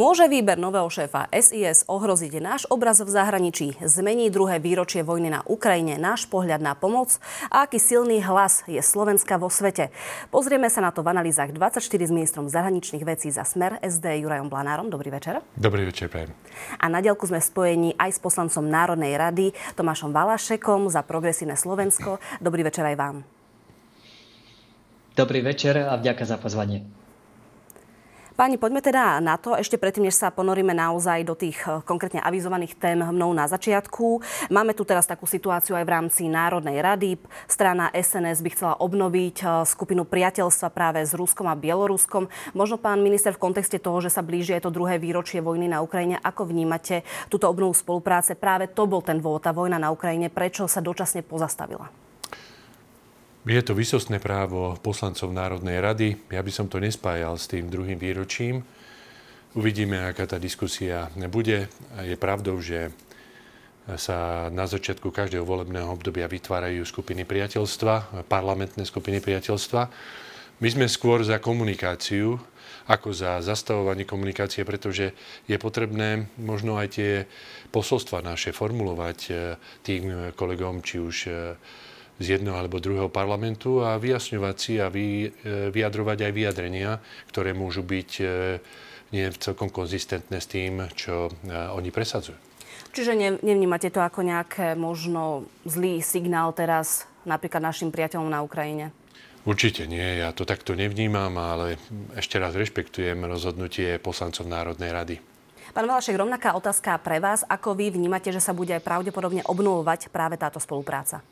Môže výber nového šéfa SIS ohroziť náš obraz v zahraničí? Zmení druhé výročie vojny na Ukrajine náš pohľad na pomoc? A aký silný hlas je Slovenska vo svete? Pozrieme sa na to v analýzach 24 s ministrom zahraničných vecí za Smer SD Jurajom Blanárom. Dobrý večer. Dobrý večer, prajem. A na diaľku sme spojení aj s poslancom Národnej rady Tomášom Valašekom za Progresívne Slovensko. Dobrý večer aj vám. Dobrý večer a vďaka za pozvanie. Páni, poďme teda na to, ešte predtým, než sa ponoríme naozaj do tých eh, konkrétne avizovaných tém mnou na začiatku. Máme tu teraz takú situáciu aj v rámci Národnej rady. Strana SNS by chcela obnoviť eh, skupinu priateľstva práve s Ruskom a Bieloruskom. Možno pán minister v kontexte toho, že sa blíži aj to druhé výročie vojny na Ukrajine, ako vnímate túto obnovu spolupráce? Práve to bol ten dôvod, tá vojna na Ukrajine, prečo sa dočasne pozastavila? Je to vysostné právo poslancov Národnej rady. Ja by som to nespájal s tým druhým výročím. Uvidíme, aká tá diskusia bude. Je pravdou, že sa na začiatku každého volebného obdobia vytvárajú skupiny priateľstva, parlamentné skupiny priateľstva. My sme skôr za komunikáciu, ako za zastavovanie komunikácie, pretože je potrebné možno aj tie posolstva naše formulovať eh, tým kolegom, či už eh, z jedného alebo druhého parlamentu a vyjasňovať si a vy, e, vyjadrovať aj vyjadrenia, ktoré môžu byť e, nie celkom konzistentné s tým, čo e, oni presadzujú. Čiže nevnímate to ako nejaké možno zlý signál teraz napríklad našim priateľom na Ukrajine? Určite nie, ja to takto nevnímam, ale ešte raz rešpektujem rozhodnutie poslancov Národnej rady. Pán Valašek, rovnaká otázka pre vás. Ako vy vnímate, že sa bude pravdepodobne obnovovať práve táto spolupráca?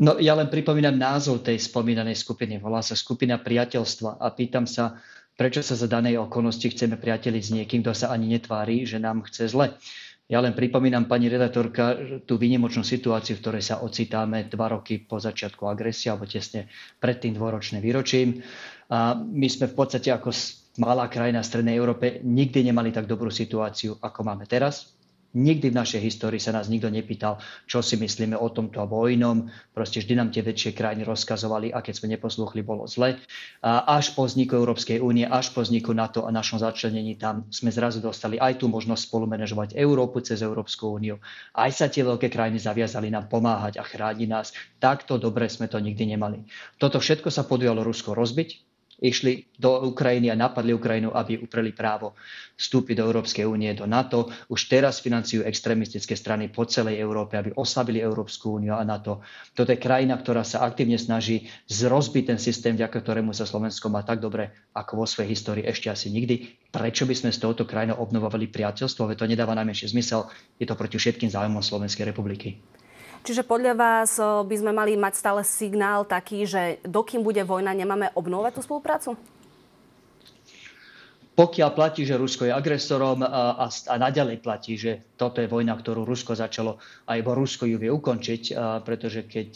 No ja len pripomínam názov tej spomínanej skupiny. Volá sa skupina priateľstva a pýtam sa, prečo sa za danej okolnosti chceme priateliť s niekým, kto sa ani netvári, že nám chce zle. Ja len pripomínam, pani redaktorka, tú výnimočnú situáciu, v ktorej sa ocitáme dva roky po začiatku agresie, alebo tesne pred tým dvoročným výročím. A my sme v podstate ako malá krajina v Strednej Európe nikdy nemali tak dobrú situáciu, ako máme teraz. Nikdy v našej histórii sa nás nikto nepýtal, čo si myslíme o tomto alebo o inom. Proste vždy nám tie väčšie krajiny rozkazovali a keď sme neposlúchli, bolo zle. A až po vzniku Európskej únie, až po vzniku NATO a našom začlenení tam sme zrazu dostali aj tú možnosť spolumenežovať Európu cez Európsku úniu. Aj sa tie veľké krajiny zaviazali nám pomáhať a chrániť nás. Takto dobre sme to nikdy nemali. Toto všetko sa podujalo Rusko rozbiť išli do Ukrajiny a napadli Ukrajinu, aby upreli právo vstúpiť do Európskej únie, do NATO. Už teraz financujú extrémistické strany po celej Európe, aby oslabili Európsku úniu a NATO. Toto je krajina, ktorá sa aktívne snaží zrozbiť ten systém, vďaka ktorému sa Slovensko má tak dobre ako vo svojej histórii ešte asi nikdy. Prečo by sme s touto krajinou obnovovali priateľstvo? Veď to nedáva najmenší zmysel. Je to proti všetkým záujmom Slovenskej republiky. Čiže podľa vás by sme mali mať stále signál taký, že dokým bude vojna, nemáme obnovať tú spoluprácu? Pokiaľ platí, že Rusko je agresorom a, a, a naďalej platí, že toto je vojna, ktorú Rusko začalo, alebo Rusko ju vie ukončiť, a, pretože keď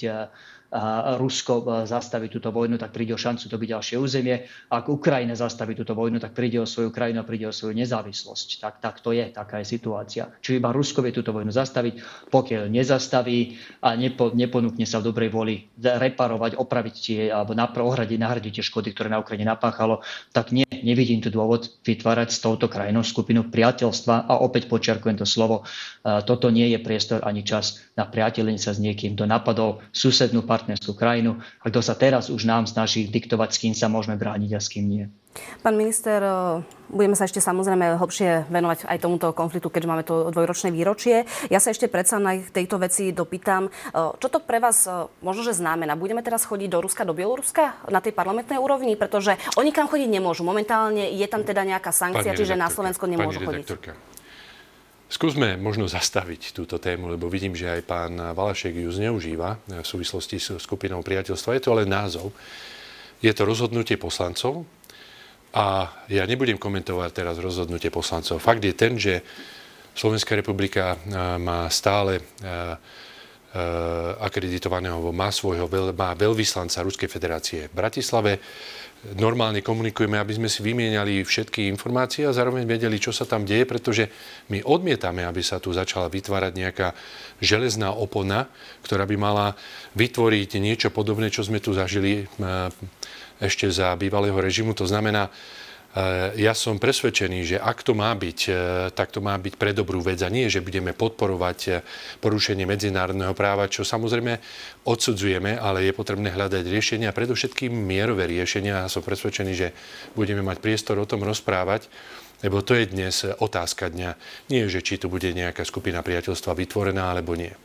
Rusko zastaví túto vojnu, tak príde o šancu dobiť ďalšie územie. Ak Ukrajina zastaví túto vojnu, tak príde o svoju krajinu a príde o svoju nezávislosť. Tak, tak to je, taká je situácia. Čiže iba Rusko vie túto vojnu zastaviť. Pokiaľ nezastaví a nepo, neponúkne sa v dobrej voli reparovať, opraviť tie, alebo ohradiť, nahradiť tie škody, ktoré na Ukrajine napáchalo, tak nie, nevidím tu dôvod vytvárať s touto krajinou skupinu priateľstva. A opäť počiarkujem to slovo, toto nie je priestor ani čas na priateľenie sa s niekým, kto napadol susednú partnerskú krajinu a kto sa teraz už nám snaží diktovať, s kým sa môžeme brániť a s kým nie. Pán minister, e, budeme sa ešte samozrejme hlbšie venovať aj tomuto konfliktu, keďže máme to dvojročné výročie. Ja sa ešte predsa na tejto veci dopýtam, e, čo to pre vás e, možno, že znamená? Budeme teraz chodiť do Ruska, do Bieloruska na tej parlamentnej úrovni? Pretože oni kam chodiť nemôžu. Momentálne je tam teda nejaká sankcia, pani čiže na Slovensko nemôžu chodiť. Skúsme možno zastaviť túto tému, lebo vidím, že aj pán Valašek ju zneužíva v súvislosti s skupinou priateľstva. Je to ale názov. Je to rozhodnutie poslancov a ja nebudem komentovať teraz rozhodnutie poslancov. Fakt je ten, že Slovenská republika má stále akreditovaného, má svojho má veľvyslanca Ruskej federácie v Bratislave normálne komunikujeme, aby sme si vymieniali všetky informácie a zároveň vedeli, čo sa tam deje, pretože my odmietame, aby sa tu začala vytvárať nejaká železná opona, ktorá by mala vytvoriť niečo podobné, čo sme tu zažili ešte za bývalého režimu. To znamená, ja som presvedčený, že ak to má byť, tak to má byť pre dobrú vec a nie, že budeme podporovať porušenie medzinárodného práva, čo samozrejme odsudzujeme, ale je potrebné hľadať riešenia, predovšetkým mierové riešenia. Ja som presvedčený, že budeme mať priestor o tom rozprávať. Lebo to je dnes otázka dňa. Nie, že či tu bude nejaká skupina priateľstva vytvorená, alebo nie.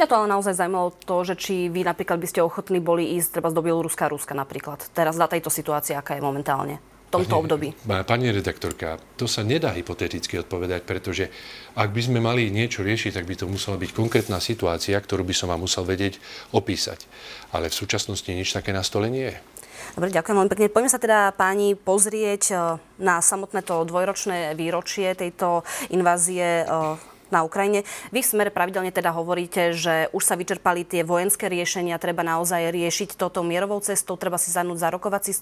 Mňa to ale naozaj zaujímalo to, že či vy napríklad by ste ochotní boli ísť treba do Bieloruska, Ruska napríklad. Teraz za tejto situácii, aká je momentálne tomto pani, období. Pani redaktorka, to sa nedá hypoteticky odpovedať, pretože ak by sme mali niečo riešiť, tak by to musela byť konkrétna situácia, ktorú by som vám musel vedieť opísať. Ale v súčasnosti nič také na stole nie je. Dobre, ďakujem veľmi pekne. Poďme sa teda páni pozrieť e, na samotné to dvojročné výročie tejto invázie e, na Ukrajine. Vy v smere pravidelne teda hovoríte, že už sa vyčerpali tie vojenské riešenia, treba naozaj riešiť toto mierovou cestou, treba si zanúť za rokovací.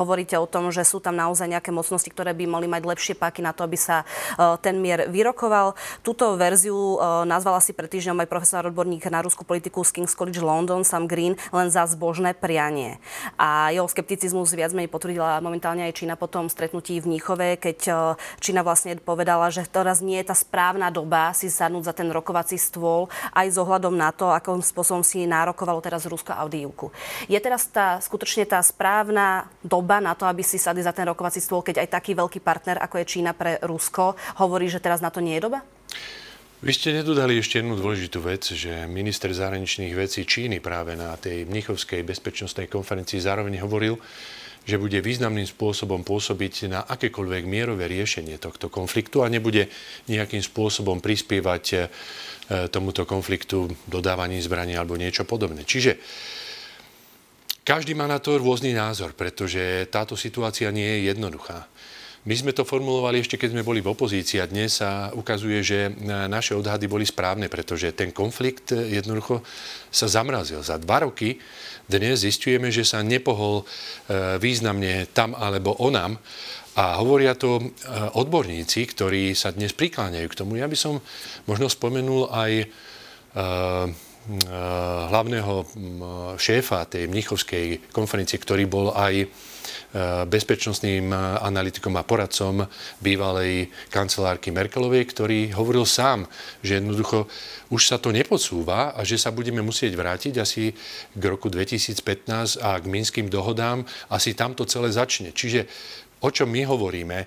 Hovoríte o tom, že sú tam naozaj nejaké mocnosti, ktoré by mohli mať lepšie páky na to, aby sa uh, ten mier vyrokoval. Túto verziu uh, nazvala si pred týždňom aj profesor odborník na ruskú politiku z King's College London, Sam Green, len za zbožné prianie. A jeho skepticizmus viac menej potvrdila momentálne aj Čína po tom stretnutí v Níchove, keď uh, Čína vlastne povedala, že teraz nie je tá správna doba si sadnúť za ten rokovací stôl aj s ohľadom na to, akým spôsobom si nárokovalo teraz Rusko Audívku. Je teraz tá, skutočne tá správna doba na to, aby si sadli za ten rokovací stôl, keď aj taký veľký partner, ako je Čína pre Rusko, hovorí, že teraz na to nie je doba? Vy ste nedodali ešte jednu dôležitú vec, že minister zahraničných vecí Číny práve na tej Mnichovskej bezpečnostnej konferencii zároveň hovoril, že bude významným spôsobom pôsobiť na akékoľvek mierové riešenie tohto konfliktu a nebude nejakým spôsobom prispievať e, tomuto konfliktu dodávaním zbraní alebo niečo podobné. Čiže každý má na to rôzny názor, pretože táto situácia nie je jednoduchá. My sme to formulovali ešte, keď sme boli v opozícii a dnes sa ukazuje, že naše odhady boli správne, pretože ten konflikt jednoducho sa zamrazil. Za dva roky dnes zistujeme, že sa nepohol e, významne tam alebo onam a hovoria to e, odborníci, ktorí sa dnes prikláňajú k tomu. Ja by som možno spomenul aj e, hlavného šéfa tej mnichovskej konferencie, ktorý bol aj bezpečnostným eh, analytikom a poradcom bývalej kancelárky Merkelovej, ktorý hovoril sám, že jednoducho už sa to nepodsúva a že sa budeme musieť vrátiť asi k roku 2015 a k minským dohodám. Asi tam to celé začne. Čiže o čom my hovoríme,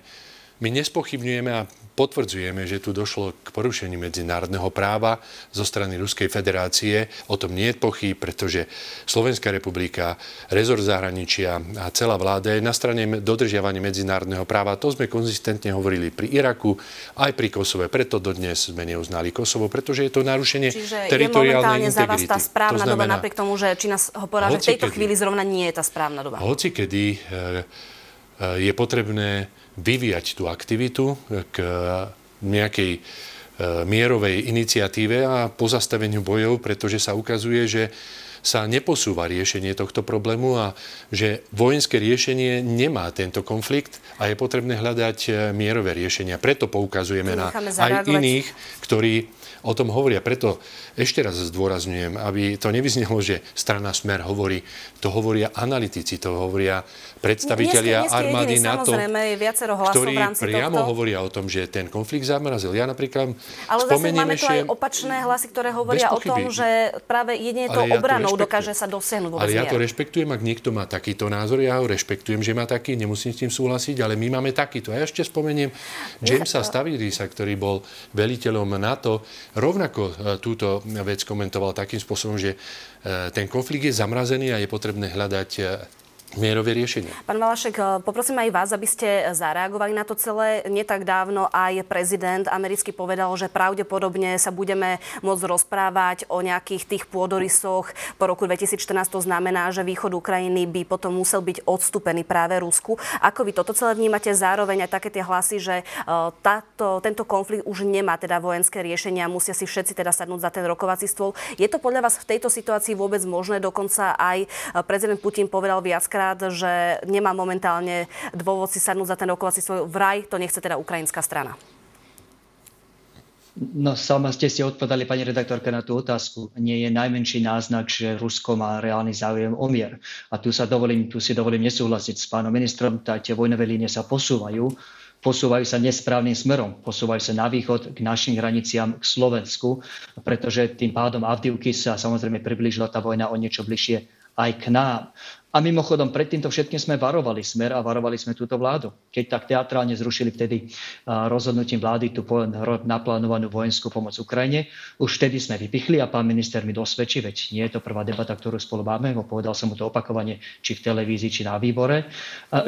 my nespochybňujeme a potvrdzujeme, že tu došlo k porušeniu medzinárodného práva zo strany Ruskej federácie. O tom nie je pochyb, pretože Slovenská republika, rezort zahraničia a celá vláda je na strane dodržiavania medzinárodného práva. To sme konzistentne hovorili pri Iraku, aj pri Kosove. Preto dodnes sme neuznali Kosovo, pretože je to narušenie Čiže teritoriálnej je momentálne za vás tá správna to znamená, doba, napriek tomu, že Čína ho povedala, že v tejto kedy, chvíli zrovna nie je tá správna doba. Hoci kedy e, e, je potrebné vyvíjať tú aktivitu k nejakej e, mierovej iniciatíve a pozastaveniu bojov, pretože sa ukazuje, že sa neposúva riešenie tohto problému a že vojenské riešenie nemá tento konflikt a je potrebné hľadať e, mierové riešenia. Preto poukazujeme na aj iných, ktorí o tom hovoria. Preto ešte raz zdôrazňujem, aby to nevyznelo, že strana Smer hovorí, to hovoria analytici, to hovoria predstavitelia nie armády jediný, NATO, ktorí priamo tohto. hovoria o tom, že ten konflikt zamrazil. Ja napríklad Ale zase máme tu aj opačné hlasy, ktoré hovoria o tom, že práve jedine to ja obranou to dokáže sa dosiahnuť Ale ja to rešpektujem, ak niekto má takýto názor, ja ho rešpektujem, že má taký, nemusím s tým súhlasiť, ale my máme takýto. A ja ešte spomeniem Jamesa Stavidisa, ktorý bol veliteľom NATO, rovnako e, túto vec komentoval takým spôsobom, že e, ten konflikt je zamrazený a je potrebné hľadať e, mierové riešenie. Pán Valašek, eh, poprosím aj vás, aby ste zareagovali na to celé. Netak dávno aj prezident americký povedal, že pravdepodobne sa budeme môcť rozprávať o nejakých tých pôdorysoch po roku 2014. To znamená, že východ Ukrajiny by potom musel byť odstúpený práve Rusku. Ako vy toto celé vnímate? Zároveň aj také tie hlasy, že eh, táto, tento konflikt už nemá teda vojenské riešenia, musia si všetci teda sadnúť za ten rokovací stôl. Je to podľa vás v tejto situácii vôbec možné? Dokonca aj prezident Putin povedal viackrát, viackrát, že nemá momentálne dôvod si sadnúť za ten rokovací svoj vraj, to nechce teda ukrajinská strana. No sama ste si odpovedali, pani redaktorka, na tú otázku. Nie je najmenší náznak, že Rusko má reálny záujem o mier. A tu, sa dovolím, tu si dovolím nesúhlasiť s pánom ministrom. Tie vojnové línie sa posúvajú posúvajú sa nesprávnym smerom. Posúvajú sa na východ k našim hraniciam, k Slovensku, pretože tým pádom Avdivky sa samozrejme priblížila tá vojna o niečo bližšie aj k nám. A mimochodom, pred týmto všetkým sme varovali smer a varovali sme túto vládu. Keď tak teatrálne zrušili vtedy rozhodnutím vlády tú naplánovanú vojenskú pomoc Ukrajine, už vtedy sme vypichli a pán minister mi dosvedčí, veď nie je to prvá debata, ktorú spolu máme, povedal som mu to opakovane, či v televízii, či na výbore,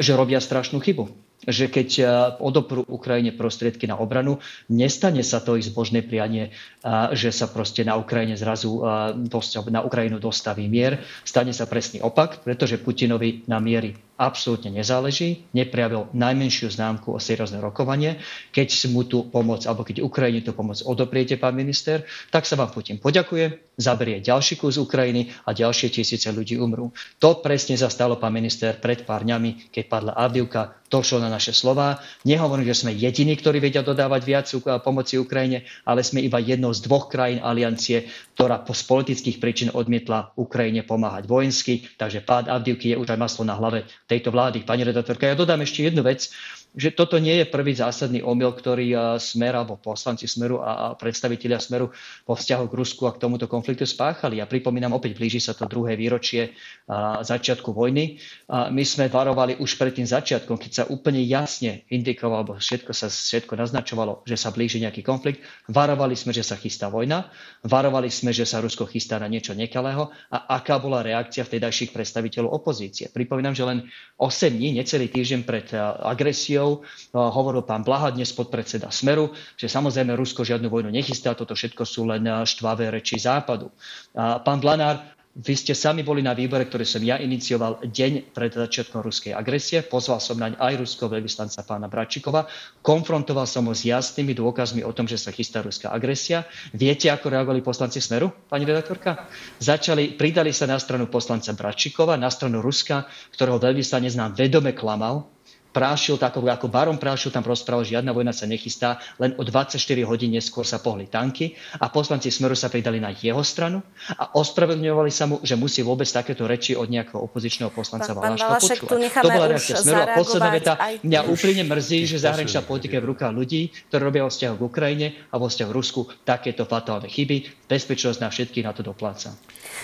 že robia strašnú chybu že keď e, odoprú Ukrajine prostriedky na obranu, nestane sa to ich zbožné prianie, e, že sa proste na Ukrajine zrazu e, na Ukrajinu dostaví mier. Stane sa presný opak, pretože Putinovi na miery absolútne nezáleží, neprejavil najmenšiu známku o seriózne rokovanie. Keď mu tú pomoc, alebo keď Ukrajine tú pomoc odopriete, pán minister, tak sa vám Putin poďakuje, zaberie ďalší kus Ukrajiny a ďalšie tisíce ľudí umrú. To presne zastalo pán minister pred pár dňami, keď padla Avdivka, šlo na naše slova. Nehovorím, že sme jediní, ktorí vedia dodávať viac pomoci Ukrajine, ale sme iba jednou z dvoch krajín aliancie, ktorá po politických príčin odmietla Ukrajine pomáhať vojensky. Takže pád Avdivky je už aj maslo na hlave tejto vlády. Pani redaktorka, ja dodám ešte jednu vec že toto nie je prvý zásadný omyl, ktorý Smer alebo poslanci Smeru a predstavitelia Smeru po vzťahu k Rusku a k tomuto konfliktu spáchali. Ja pripomínam, opäť blíži sa to druhé výročie začiatku vojny. My sme varovali už pred tým začiatkom, keď sa úplne jasne indikovalo, alebo všetko sa všetko naznačovalo, že sa blíži nejaký konflikt. Varovali sme, že sa chystá vojna. Varovali sme, že sa Rusko chystá na niečo nekalého. A aká bola reakcia vtedajších predstaviteľov opozície. Pripomínam, že len 8 dní, necelý týždeň pred agresiou vojnou. Hovoril pán Blaha, dnes podpredseda Smeru, že samozrejme Rusko žiadnu vojnu nechystá, toto všetko sú len štvavé reči západu. Pán Blanár vy ste sami boli na výbore, ktorý som ja inicioval deň pred začiatkom ruskej agresie. Pozval som naň aj ruského veľvyslanca pána Bračikova. Konfrontoval som ho s jasnými dôkazmi o tom, že sa chystá ruská agresia. Viete, ako reagovali poslanci Smeru, pani redaktorka? Začali, pridali sa na stranu poslanca Bračikova, na stranu Ruska, ktorého veľvyslanec nám vedome klamal, Prášil, tak ako baron Prášil tam rozprával, že žiadna vojna sa nechystá, len o 24 hodín neskôr sa pohli tanky a poslanci Smeru sa pridali na jeho stranu a ospravedlňovali sa mu, že musí vôbec takéto reči od nejakého opozičného poslanca pán, Valaška počúvať. To bola reakcia Smeru. A posledná veta, mňa úprimne mrzí, že zahraničná politika je v rukách ľudí, ktorí robia vo vzťahu k Ukrajine a vo vzťahu k Rusku takéto fatálne chyby. Bezpečnosť na všetkých na to dopláca.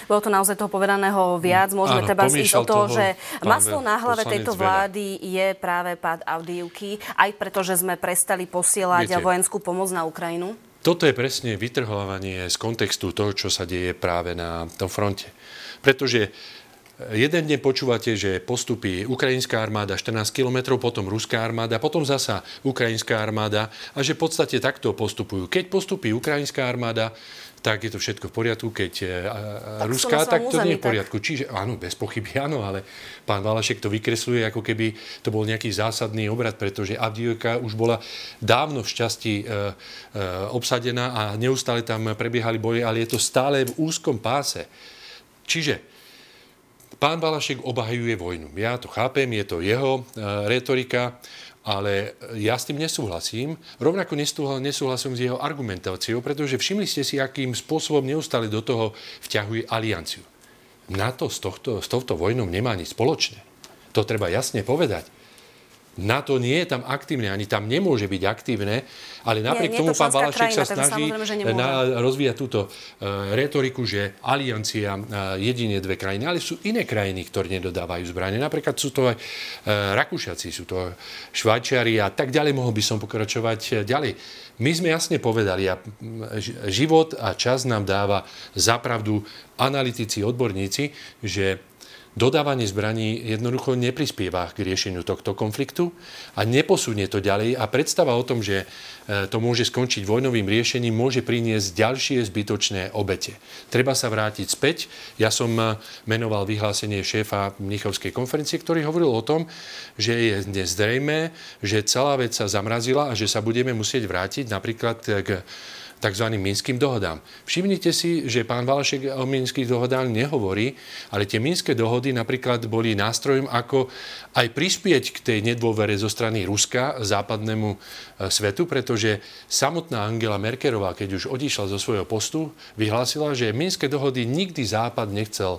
Bolo to naozaj toho povedaného viac. Môžeme Áno, treba ísť o toho, že maslo na hlave tejto vlády je práve pád Avdiivky, aj preto, že sme prestali posielať Viete, vojenskú pomoc na Ukrajinu? Toto je presne vytrhovanie z kontextu toho, čo sa deje práve na tom fronte. Pretože Jeden deň počúvate, že postupí ukrajinská armáda 14 km, potom ruská armáda, potom zasa ukrajinská armáda a že v podstate takto postupujú. Keď postupí ukrajinská armáda, tak je to všetko v poriadku. Keď tak ruská, tak to nie je v poriadku. Tak. Čiže áno, bez pochyby áno, ale pán Valašek to vykresluje, ako keby to bol nejaký zásadný obrad, pretože Avdiivka už bola dávno v šťastí e, e, obsadená a neustále tam prebiehali boje, ale je to stále v úzkom páse. Čiže pán Valašek obhajuje vojnu. Ja to chápem, je to jeho e, retorika. Ale ja s tým nesúhlasím. Rovnako nesúhlasím s jeho argumentáciou, pretože všimli ste si, akým spôsobom neustále do toho vťahuje alianciu. NATO s, tohto, s touto vojnou nemá nič spoločné. To treba jasne povedať. NATO nie je tam aktívne, ani tam nemôže byť aktívne, ale napriek nie, nie tomu pán Balašek sa snaží na, rozvíjať túto uh, retoriku, že aliancia uh, jedine dve krajiny, ale sú iné krajiny, ktoré nedodávajú zbranie. Napríklad sú to aj uh, Rakúšaci, sú to Švajčiari a tak ďalej, mohol by som pokračovať ďalej. My sme jasne povedali, a život a čas nám dáva zapravdu analytici, odborníci, že dodávanie zbraní jednoducho neprispieva k riešeniu tohto konfliktu a neposunie to ďalej a predstava o tom, že e, to môže skončiť vojnovým riešením, môže priniesť ďalšie zbytočné obete. Treba sa vrátiť späť. Ja som e, menoval vyhlásenie šéfa Mnichovskej konferencie, ktorý hovoril o tom, že je nezrejme, že celá vec sa zamrazila a že sa budeme musieť vrátiť napríklad k tzv. Minským dohodám. Všimnite si, že pán Valašek o Minských dohodách nehovorí, ale tie Minské dohody napríklad boli nástrojom, ako aj prispieť k tej nedôvere zo strany Ruska západnému e, svetu, pretože samotná Angela Merkerová, keď už odišla zo svojho postu, vyhlásila, že Minské dohody nikdy Západ nechcel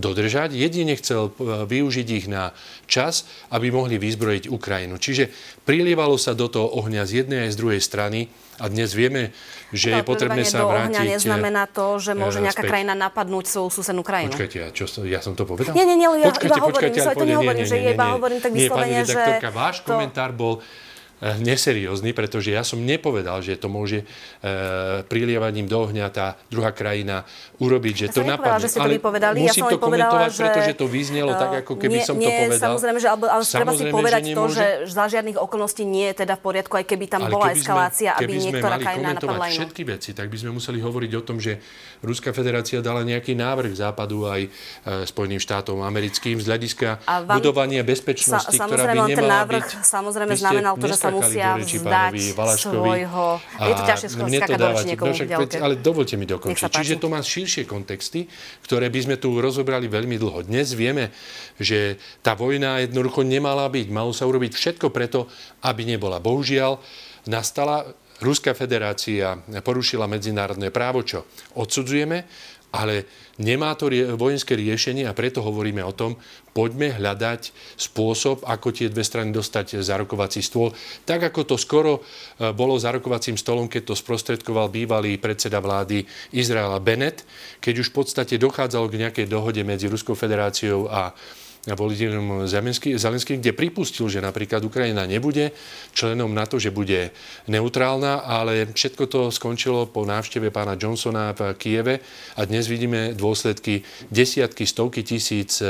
dodržať, jedine chcel e, využiť ich na čas, aby mohli vyzbrojiť Ukrajinu. Čiže prilievalo sa do toho ohňa z jednej aj z druhej strany a dnes vieme, že je potrebné sa vrátiť... ohňa neznamená to, že môže nejaká späť. krajina napadnúť svoju susednú krajinu. Počkajte, ja, čo, ja som to povedal? Nie, nie, nie, ja počkajte, iba hovorím, počkajte, ja to nehovorím, nie, nie, nie, že iba hovorím tak vyslovene, že... váš to... komentár bol Eh, neseriózny, pretože ja som nepovedal, že to môže e, prilievaním do ohňa tá druhá krajina urobiť, že ja to napadne. že ste to vypovedali. Musím ja to komentovať, že, pretože to vyznelo tak, ako keby nie, som nie, to povedal. Samozrejme, že, ale, ale treba si povedať že to, že za žiadnych okolností nie je teda v poriadku, aj keby tam ale bola keby eskalácia, sme, aby niektorá krajina napadla inú. všetky veci, tak by sme museli hovoriť o tom, že Ruská federácia dala nejaký návrh západu aj e, Spojeným štátom americkým z hľadiska budovania bezpečnosti, ktorá by nemala byť... Samozrejme znamenal to, že sa musia Valaškovi. Svojho... A je to ťažšie skákať niekomu no, však, Ale dovolte mi dokončiť. Čiže to má širšie kontexty, ktoré by sme tu rozobrali veľmi dlho. Dnes vieme, že tá vojna jednoducho nemala byť. Malo sa urobiť všetko preto, aby nebola. Bohužiaľ, nastala Ruská federácia porušila medzinárodné právo, čo odsudzujeme, ale nemá to vojenské riešenie a preto hovoríme o tom, poďme hľadať spôsob, ako tie dve strany dostať za rokovací stôl. Tak ako to skoro e, bolo za rokovacím stolom, keď to sprostredkoval bývalý predseda vlády Izraela Bennett, keď už v podstate dochádzalo k nejakej dohode medzi Ruskou federáciou a Volodymyrom Zelenským, kde pripustil, že napríklad Ukrajina nebude členom NATO, že bude neutrálna, ale všetko to skončilo po návšteve pána Johnsona v Kieve a dnes vidíme dôsledky desiatky, stovky tisíc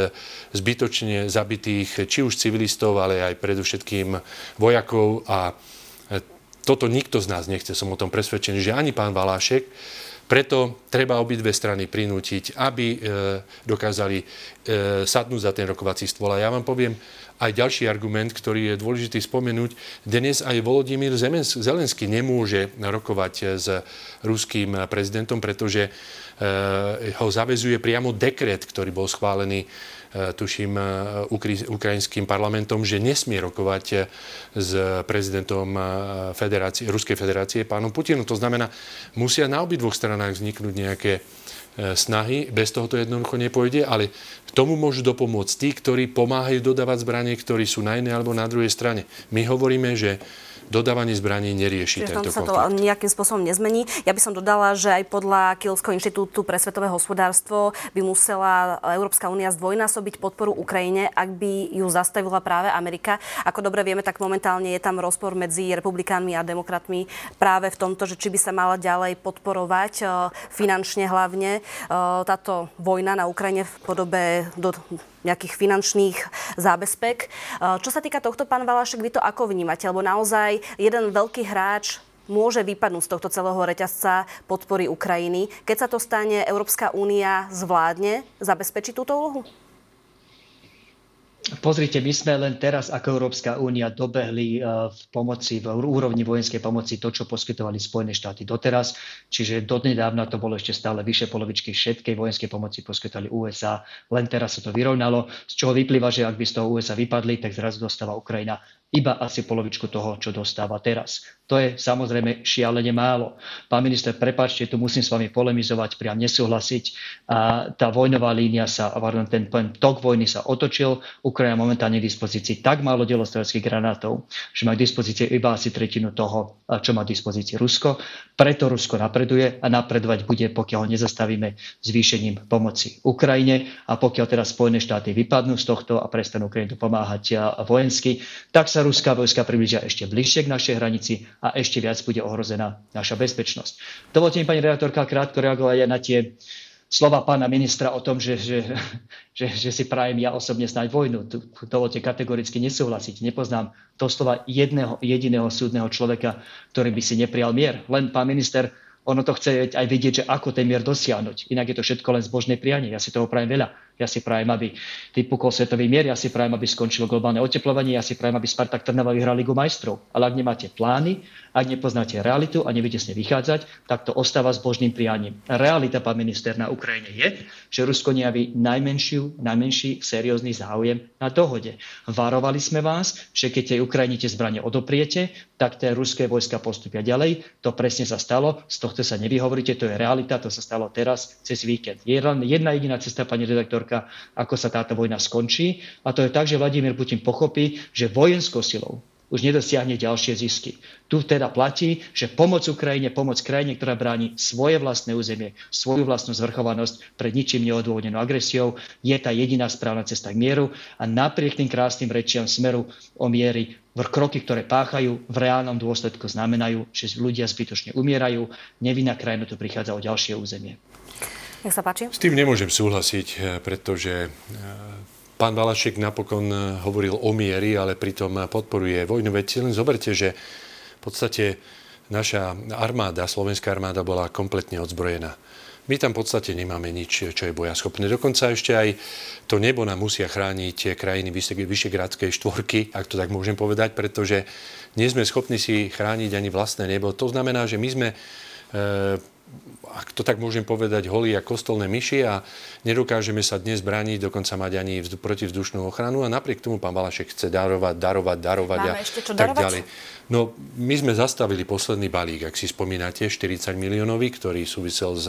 zbytočne zabitých či už civilistov, ale aj predovšetkým vojakov a toto nikto z nás nechce, som o tom presvedčený, že ani pán Valášek, preto treba obidve strany prinútiť, aby e, dokázali e, sadnúť za ten rokovací stôl. A ja vám poviem aj ďalší argument, ktorý je dôležitý spomenúť. Dnes aj Volodymyr Zelenský nemôže rokovať s ruským prezidentom, pretože e, ho zavezuje priamo dekret, ktorý bol schválený tuším, e, ukrajinským parlamentom, že nesmie rokovať e, s prezidentom federácie, Ruskej federácie, pánom Putinom. To znamená, musia na obidvoch stranách vzniknúť nejaké snahy, bez toho to jednoducho nepôjde, ale k tomu môžu dopomôcť tí, ktorí pomáhajú dodávať zbranie, ktorí sú na jednej alebo na druhej strane. My hovoríme, že dodávanie zbraní nerieši Čiže tento sa konflikt. to nejakým spôsobom nezmení. Ja by som dodala, že aj podľa Kielského inštitútu pre svetové hospodárstvo by musela Európska únia zdvojnásobiť podporu Ukrajine, ak by ju zastavila práve Amerika. Ako dobre vieme, tak momentálne je tam rozpor medzi republikánmi a demokratmi práve v tomto, že či by sa mala ďalej podporovať e, finančne hlavne e, táto vojna na Ukrajine v podobe do nejakých finančných zábezpek. E, čo sa týka tohto, pán Valašek, vy to ako vnímate? Lebo naozaj jeden veľký hráč môže vypadnúť z tohto celého reťazca podpory Ukrajiny. Keď sa to stane, Európska únia zvládne zabezpečiť túto úlohu? Pozrite, my sme len teraz ako Európska únia dobehli eh, v pomoci, v úrovni vojenskej pomoci to, čo poskytovali Spojené štáty doteraz. Čiže dodnedávna to bolo ešte stále vyše polovičky všetkej vojenskej pomoci poskytovali USA. Len teraz sa to vyrovnalo, z čoho vyplýva, že ak by z toho USA vypadli, tak zrazu dostáva Ukrajina iba asi polovičku toho, čo dostáva teraz. To je samozrejme šialene málo. Pán minister, prepáčte, tu musím s vami polemizovať, priam nesúhlasiť. A tá vojnová línia sa, pardon, ten, ten tok vojny sa otočil. Ukrajina momentálne k dispozícii tak málo delostrelských granátov, že má k dispozícii iba asi tretinu toho, čo má k dispozícii Rusko. Preto Rusko napreduje a napredovať bude, pokiaľ ho nezastavíme zvýšením pomoci Ukrajine a pokiaľ teraz Spojené štáty vypadnú z tohto a prestanú Ukrajinu pomáhať vojensky, tak sa ruská vojska približia ešte bližšie k našej hranici a ešte viac bude ohrozená naša bezpečnosť. Dovolte mi, pani redaktorka, krátko reagovať aj na tie slova pána ministra o tom, že, že, že, že si prajem ja osobne snáď vojnu. Dovolte kategoricky nesúhlasiť. Nepoznám slova jedného, jediného súdneho človeka, ktorý by si neprijal mier. Len pán minister, ono to chce aj vidieť, že ako ten mier dosiahnuť. Inak je to všetko len zbožné prianie. Ja si toho prajem veľa Ja si prajem, aby vypukol svetový mier, ja si prajem, aby skončilo globálne oteplovanie, ja si prajem, aby Spartak Trnava vyhral Ligu majstrov. Ale ak nemáte plány, ak nepoznáte realitu a neviete s vychádzať, tak to ostáva s božným prianím. Realita, pán minister, na Ukrajine je, že Rusko nejaví najmenšiu, najmenší seriózny záujem na dohode. Varovali sme vás, že keď tej Ukrajine tie zbranie odopriete, tak tie ruské vojska postupia ďalej. To presne sa stalo, z tohto sa nevyhovoríte, to je realita, to sa stalo teraz cez víkend. Je jedna jediná cesta, pani redaktorka, ako sa táto vojna skončí. A to je tak, že Vladimír Putin pochopí, že vojenskou silou už nedosiahne ďalšie zisky. Tu teda platí, že pomoc Ukrajine, pomoc krajine, ktorá bráni svoje vlastné územie, svoju vlastnú zvrchovanosť pred ničím neodôvodnenou agresiou, je tá jediná správna cesta k mieru a napriek tým krásnym rečiam smeru o miery kroky, ktoré páchajú, v reálnom dôsledku znamenajú, že ľudia zbytočne umierajú, nevinná krajina tu prichádza o ďalšie územie. Nech sa páči. S tým nemôžem súhlasiť, eh, pretože eh, Pán Balašek napokon eh, hovoril o miery, ale pritom podporuje vojnu. Veď len zoberte, že v podstate naša armáda, slovenská armáda bola kompletne odzbrojená. My tam v podstate nemáme nič, čo je bojaschopné. Dokonca ešte aj to nebo nám musia chrániť krajiny Vyšegrádskej štvorky, ak to tak môžem povedať, pretože nie sme schopní si chrániť ani vlastné nebo. To znamená, že my sme ak to tak môžem povedať, holí a kostolné myši a nedokážeme sa dnes brániť, dokonca mať ani vzdu, protivzdušnú ochranu a napriek tomu pán Balašek chce darovať, darovať, darovať Máme a ešte čo tak darovať? ďalej. No, my sme zastavili posledný balík, ak si spomínate, 40 miliónový, ktorý súvisel s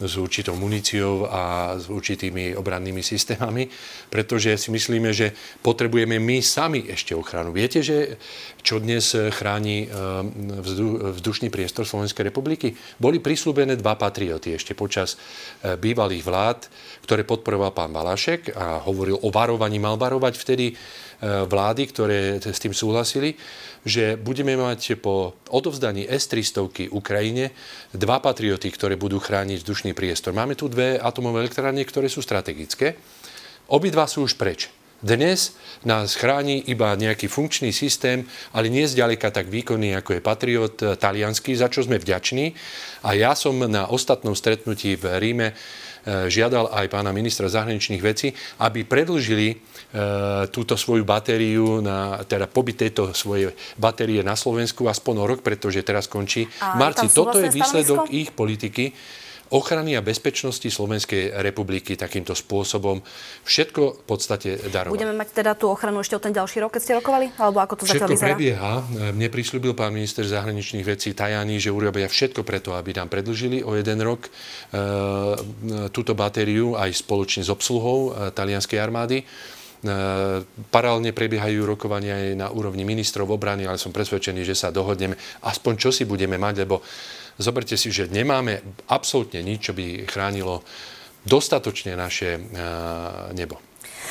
s určitou muníciou a s určitými obrannými systémami, pretože si myslíme, že potrebujeme my sami ešte ochranu. Viete, že čo dnes chráni eh, vzdušný priestor Slovenskej republiky? Boli prislúbené dva patrioty ešte počas eh, bývalých vlád, ktoré podporoval pán Balašek a hovoril o varovaní, mal varovať vtedy vlády, ktoré s tým súhlasili že budeme mať po odovzdaní S-300 Ukrajine dva patrioty, ktoré budú chrániť vzdušný priestor. Máme tu dve atomové elektrárne, ktoré sú strategické. Obidva sú už preč. Dnes nás chráni iba nejaký funkčný systém, ale nie zďaleka tak výkonný, ako je Patriot talianský, za čo sme vďační. A ja som na ostatnom stretnutí v Ríme e, žiadal aj pána ministra zahraničných vecí, aby predlžili túto svoju batériu, na, teda pobyt tejto svojej batérie na Slovensku aspoň o rok, pretože teraz končí v marci. Toto je výsledok stanovisko? ich politiky ochrany a bezpečnosti Slovenskej republiky takýmto spôsobom. Všetko v podstate darovať. Budeme mať teda tú ochranu ešte o ten ďalší rok, keď ste rokovali? Alebo ako to všetko vyzerá? prebieha. Mne prislúbil pán minister zahraničných vecí Tajani, že urobia všetko preto, aby nám predlžili o jeden rok e, túto batériu aj spoločne s obsluhou e, talianskej armády. E, paralelne prebiehajú rokovania aj na úrovni ministrov obrany, ale som presvedčený, že sa dohodneme. Aspoň čo si budeme mať, lebo zoberte si, že nemáme absolútne nič, čo by chránilo dostatočne naše e, nebo.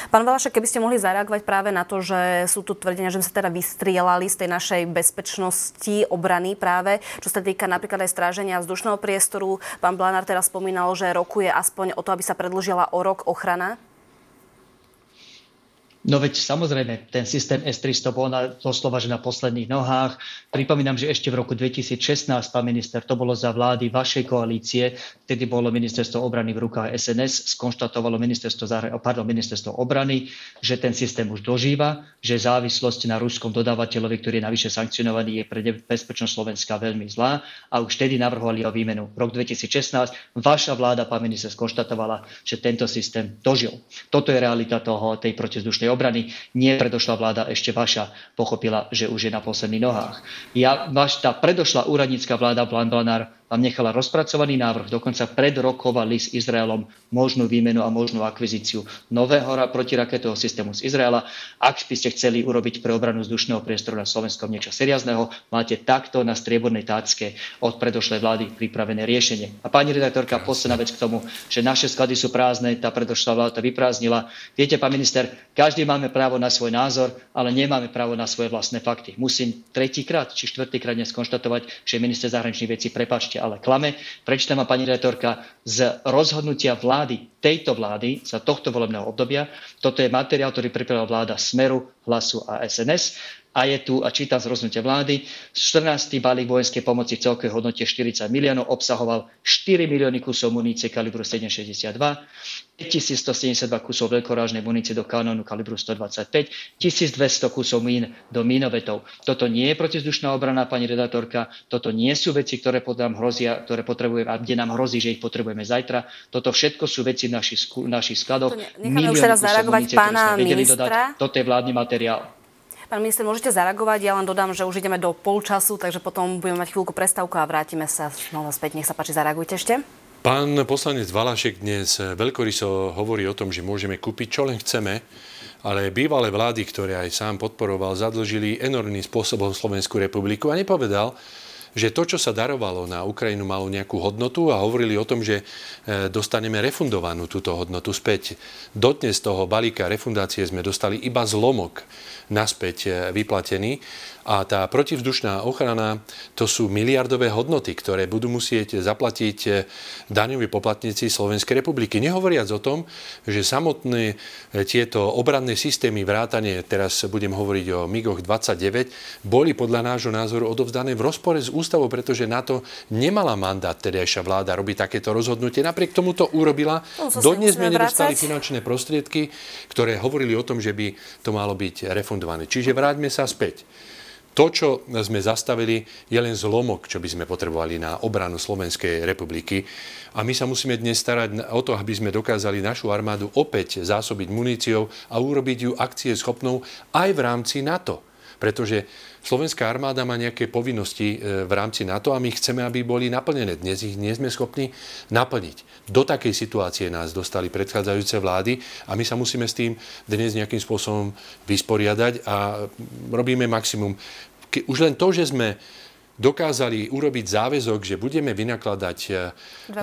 Pán Valašek, keby ste mohli zareagovať práve na to, že sú tu tvrdenia, že sme sa teda vystrielali z tej našej bezpečnosti, obrany práve, čo sa týka napríklad aj stráženia vzdušného priestoru. Pán Blanár teraz spomínal, že rokuje aspoň o to, aby sa predlžila o rok ochrana No veď samozrejme, ten systém S-300 bol na, doslova, že na posledných nohách. Pripomínam, že ešte v roku 2016, pán minister, to bolo za vlády vašej koalície, vtedy bolo ministerstvo obrany v rukách SNS, skonštatovalo ministerstvo, pardon, ministerstvo obrany, že ten systém už dožíva, že závislosť na ruskom dodávateľovi, ktorý je navyše sankcionovaný, je pre bezpečnosť Slovenska veľmi zlá a už vtedy navrhovali o výmenu. Rok 2016 vaša vláda, pán minister, skonštatovala, že tento systém dožil. Toto je realita toho, tej protizdušnej obrany. Nie predošla vláda, ešte vaša, pochopila, že už je na posledných nohách. Ja, vaš, tá predošla úradnícka vláda, Blan Blanár, vám nechala rozpracovaný návrh, dokonca predrokovali s Izraelom možnú výmenu a možnú akvizíciu nového protiraketového systému z Izraela. Ak by ste chceli urobiť pre obranu vzdušného priestoru na Slovenskom niečo seriózneho, máte takto na striebornej tácke od predošlej vlády pripravené riešenie. A pani redaktorka, posledná vec k tomu, že naše sklady sú prázdne, tá predošlá vláda to vyprázdnila. Viete, pán minister, každý máme právo na svoj názor, ale nemáme právo na svoje vlastné fakty. Musím tretíkrát či štvrtýkrát dnes konštatovať, že minister zahraničných vecí, prepačte, ale klame. Prečítam vám, pani redaktorka, z rozhodnutia vlády, tejto vlády, za tohto volebného obdobia. Toto je materiál, ktorý pripravila vláda Smeru, Hlasu a SNS. A je tu, a čítam z rozhodnutia vlády, 14. balík vojenskej pomoci v celkovej hodnote 40 miliónov obsahoval 4 milióny kusov munície kalibru 762, 1172 kusov veľkorážnej munície do kanónu kalibru 125, 1200 kusov mín do mínovetov. Toto nie je protizdušná obrana, pani redaktorka, toto nie sú veci, ktoré nám hrozia, ktoré potrebujeme a kde nám hrozí, že ich potrebujeme zajtra. Toto všetko sú veci v našich, našich skladoch. Necháme už teraz zareagovať pána ministra. Dodať. Toto je vládny materiál. Pán minister, môžete zareagovať. Ja len dodám, že už ideme do polčasu, takže potom budeme mať chvíľku prestávku a vrátime sa znova späť. Nech sa páči, zareagujte ešte. Pán poslanec Valašek dnes veľkoryso hovorí o tom, že môžeme kúpiť čo len chceme, ale bývalé vlády, ktoré aj sám podporoval, zadlžili enormným spôsobom Slovenskú republiku a nepovedal, že to, čo sa darovalo na Ukrajinu, malo nejakú hodnotu a hovorili o tom, že e, dostaneme refundovanú túto hodnotu späť. Dotnes toho balíka refundácie sme dostali iba zlomok naspäť e, vyplatený a tá protivzdušná ochrana, to sú miliardové hodnoty, ktoré budú musieť zaplatiť eh, daňoví poplatníci Slovenskej republiky. Nehovoriac o tom, že samotné eh, tieto obranné systémy vrátane, teraz budem hovoriť o MIGoch 29, boli podľa nášho názoru odovzdané v rozpore s ústavou, pretože na to nemala mandát tedajšia vláda robiť takéto rozhodnutie. Napriek tomu to urobila. Dodnes sme nedostali finančné prostriedky, ktoré hovorili o tom, že by to malo byť refundované. Čiže vráťme sa späť. To, čo sme zastavili, je len zlomok, čo by sme potrebovali na obranu Slovenskej republiky. A my sa musíme dnes starať o to, aby sme dokázali našu armádu opäť zásobiť muníciou a urobiť ju akcie schopnou aj v rámci NATO. Pretože Slovenská armáda má nejaké povinnosti e, v rámci NATO a my chceme, aby boli naplnené. Dnes ich nie sme schopní naplniť. Do takej situácie nás dostali predchádzajúce vlády a my sa musíme s tým dnes nejakým spôsobom vysporiadať a robíme maximum už len to, že sme dokázali urobiť záväzok, že budeme vynakladať eh,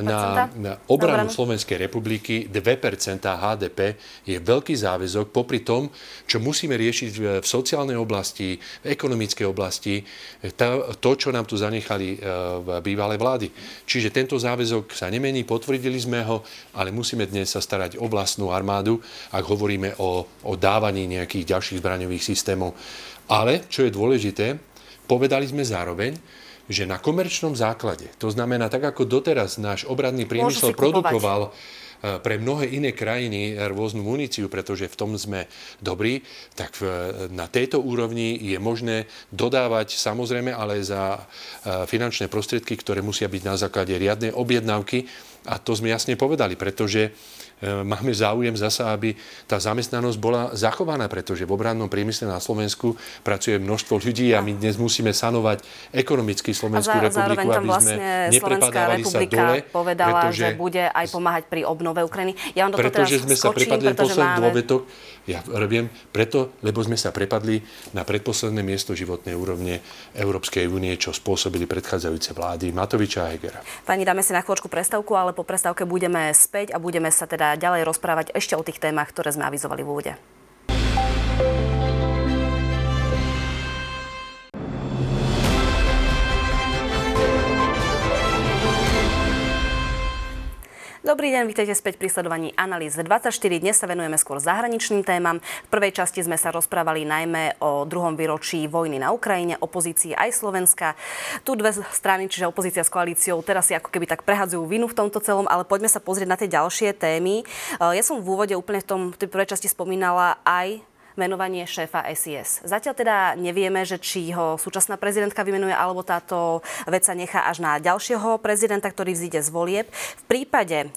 na, na obranu Slovenskej republiky 2% HDP, je veľký záväzok popri tom, čo musíme riešiť v, sociálnej oblasti, v ekonomickej oblasti, eh, to, to, čo nám tu zanechali eh, v bývalé vlády. Čiže tento záväzok sa nemení, potvrdili sme ho, ale musíme dnes sa starať o vlastnú armádu, ak hovoríme o, o dávaní nejakých ďalších zbraňových systémov. Ale, čo je dôležité, povedali sme zároveň, že na komerčnom základe, to znamená tak ako doteraz náš obradný priemysel produkoval eh, pre mnohé iné krajiny rôznu muníciu, pretože v tom sme dobrí, tak na tejto úrovni je možné dodávať samozrejme ale za eh, finančné prostriedky, ktoré musia byť na základe riadnej objednávky. A to sme jasne povedali, pretože E, máme záujem zasa, aby tá zamestnanosť bola zachovaná, pretože v obrannom priemysle na Slovensku pracuje množstvo ľudí a my dnes musíme sanovať ekonomicky Slovenskú a za, republiku, aby vlastne sme neprepadávali sa dole. povedala, pretože, že bude aj pomáhať pri obnove Ukrajiny. Ja vám do pretože sme sa prepadli posledný máme... dôvetok, ja viem, preto, lebo sme sa prepadli na predposledné miesto životnej úrovne Európskej únie, čo spôsobili predchádzajúce vlády Matoviča a Hegera. Pani, dáme si na chvíľočku prestávku, ale po prestávke budeme späť a budeme sa teda ďalej rozprávať ešte o tých témach, ktoré sme avizovali v úvode. Dobrý deň, vítajte späť pri sledovaní Analýz 24. Dnes sa venujeme skôr zahraničným témam. V prvej časti sme sa rozprávali najmä o druhom výročí vojny na Ukrajine, opozícii aj Slovenska. Tu dve strany, čiže opozícia s koalíciou, teraz si ako keby tak prehadzujú vinu v tomto celom, ale poďme sa pozrieť na tie ďalšie témy. Ja som v úvode úplne v tom, v tej prvej časti spomínala aj menovanie šéfa SIS. Zatiaľ teda nevieme, že či ho súčasná prezidentka vymenuje, alebo táto vec sa nechá až na ďalšieho prezidenta, ktorý vzíde z volieb. V prípade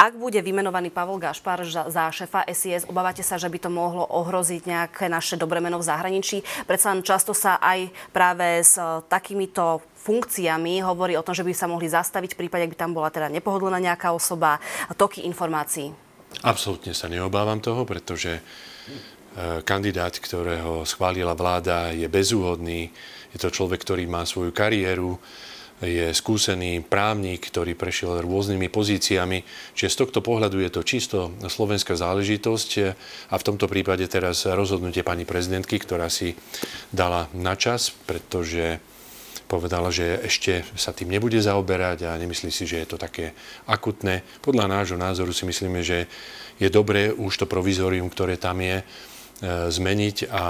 ak bude vymenovaný Pavol Gašpar za šéfa SIS, obávate sa, že by to mohlo ohroziť nejaké naše dobré meno v zahraničí? Predsa často sa aj práve s takýmito funkciami hovorí o tom, že by sa mohli zastaviť v prípade, ak by tam bola teda nepohodlná nejaká osoba, toky informácií. Absolútne sa neobávam toho, pretože kandidát, ktorého schválila vláda, je bezúhodný. Je to človek, ktorý má svoju kariéru, je skúsený právnik, ktorý prešiel rôznymi pozíciami. Čiže z tohto pohľadu je to čisto slovenská záležitosť a v tomto prípade teraz rozhodnutie pani prezidentky, ktorá si dala na čas, pretože povedala, že ešte sa tým nebude zaoberať a nemyslí si, že je to také akutné. Podľa nášho názoru si myslíme, že je dobré už to provizorium, ktoré tam je, zmeniť a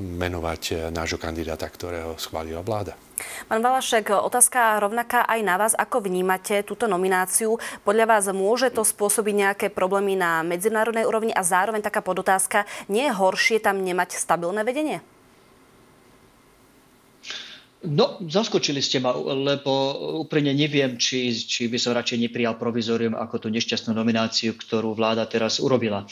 menovať nášho kandidáta, ktorého schválila vláda. Pán Valašek, otázka rovnaká aj na vás. Ako vnímate túto nomináciu? Podľa vás môže to spôsobiť nejaké problémy na medzinárodnej úrovni a zároveň taká podotázka, nie je horšie tam nemať stabilné vedenie? No, zaskočili ste ma, lebo úplne neviem, či, či by som radšej neprijal provizorium ako tú nešťastnú nomináciu, ktorú vláda teraz urobila.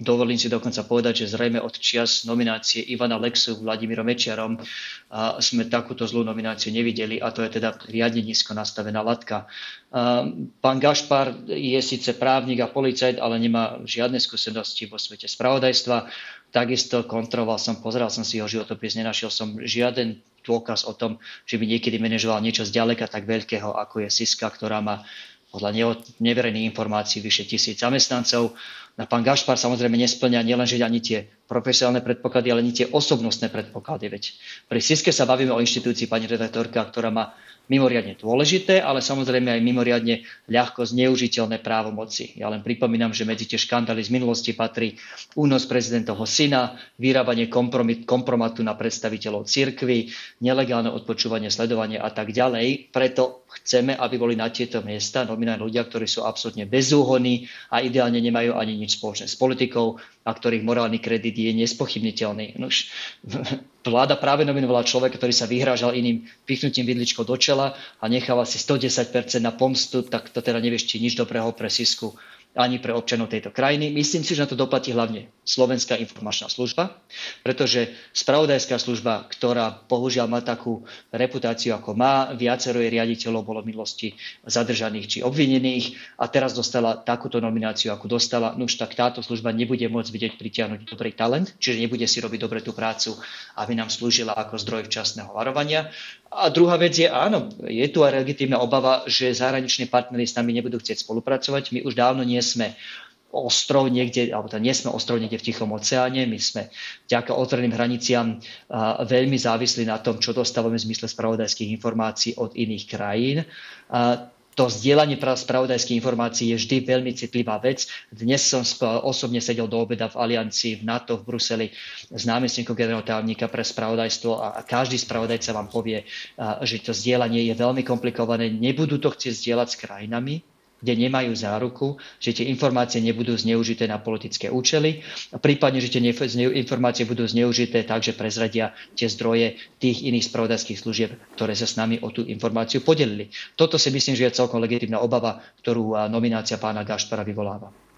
Dovolím si dokonca povedať, že zrejme od čias nominácie Ivana Lexu Vladimírom Mečiarom sme takúto zlú nomináciu nevideli a to je teda riadne nízko nastavená latka. Pán Gašpar je síce právnik a policajt, ale nemá žiadne skúsenosti vo svete spravodajstva. Takisto kontroloval som, pozeral som si jeho životopis, nenašiel som žiaden dôkaz o tom, že by niekedy manažoval niečo zďaleka tak veľkého, ako je Siska, ktorá má podľa neverejných informácií vyše tisíc zamestnancov. Na pán Gašpar samozrejme nesplňa nielenže ani tie profesionálne predpoklady, ale ani tie osobnostné predpoklady. Veď pri Siske sa bavíme o inštitúcii pani redaktorka, ktorá má mimoriadne dôležité, ale samozrejme aj mimoriadne ľahko zneužiteľné právomoci. Ja len pripomínam, že medzi tie škandály z minulosti patrí únos prezidentovho syna, vyrábanie kompromatu na predstaviteľov cirkvy, nelegálne odpočúvanie, sledovanie a tak ďalej. Preto chceme, aby boli na tieto miesta nominálni ľudia, ktorí sú absolútne bezúhonní a ideálne nemajú ani nič spoločné s politikou a ktorých morálny kredit je nespochybniteľný. Nož, vláda práve nominovala človeka, ktorý sa vyhrážal iným pichnutím vidličkou do čela a nechával si 110% na pomstu, tak to teda nevieš, či nič dobrého pre Sisku ani pre občanov tejto krajiny. Myslím si, že na to doplatí hlavne Slovenská informačná služba, pretože spravodajská služba, ktorá bohužiaľ má takú reputáciu, ako má, viacero jej riaditeľov bolo v minulosti zadržaných či obvinených a teraz dostala takúto nomináciu, ako dostala, no už tak táto služba nebude môcť vidieť pritiahnuť dobrý talent, čiže nebude si robiť dobre tú prácu, aby nám slúžila ako zdroj včasného varovania. A druhá vec je, áno, je tu aj legitímna obava, že zahraniční partnery s nami nebudú chcieť spolupracovať. My už dávno nie sme ostrov niekde, alebo teda nie sme ostrov niekde v Tichom oceáne, my sme vďaka otvoreným hraniciam veľmi závislí na tom, čo dostávame v zmysle spravodajských informácií od iných krajín. A to zdieľanie spravodajských informácií je vždy veľmi citlivá vec. Dnes som osobne sedel do obeda v Aliancii v NATO v Bruseli s námestníkom generálneho tajomníka pre spravodajstvo a každý spravodajca vám povie, že to zdieľanie je veľmi komplikované. Nebudú to chcieť zdieľať s krajinami, kde nemajú záruku, že tie informácie nebudú zneužité na politické účely, a prípadne, že tie informácie budú zneužité tak, že prezradia tie zdroje tých iných spravodajských služieb, ktoré sa s nami o tú informáciu podelili. Toto si myslím, že je celkom legitímna obava, ktorú nominácia pána Gašpara vyvoláva.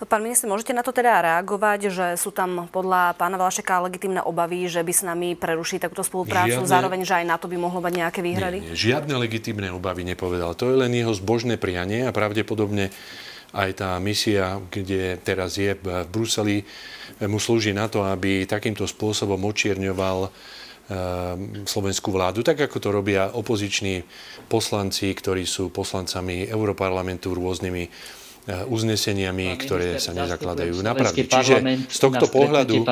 Pán minister, môžete na to teda reagovať, že sú tam podľa pána Valašeka legitimné obavy, že by s nami preruší takúto spoluprácu, žiadne, zároveň, že aj na to by mohlo mať nejaké výhrady? Nie, nie, žiadne legitimné obavy nepovedal. To je len jeho zbožné prianie a pravdepodobne aj tá misia, kde teraz je v Bruseli, mu slúži na to, aby takýmto spôsobom očierňoval eh, slovenskú vládu, tak ako to robia opoziční poslanci, ktorí sú poslancami Europarlamentu rôznymi uzneseniami, ktoré sa nezakladajú na pravde. Čiže z tohto pohľadu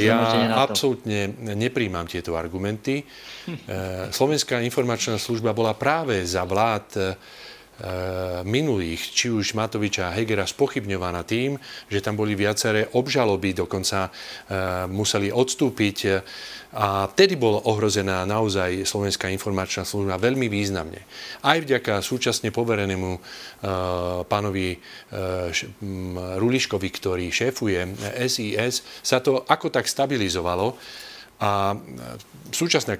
ja absolútne nepríjmam tieto argumenty. Eh, Slovenská informačná služba bola práve za vlád eh, minulých, či už Matoviča a Hegera, spochybňovaná tým, že tam boli viaceré obžaloby, dokonca museli odstúpiť a vtedy bola ohrozená naozaj Slovenská informačná služba veľmi významne. Aj vďaka súčasne poverenému pánovi Ruliškovi, ktorý šéfuje SIS, sa to ako tak stabilizovalo. A súčasná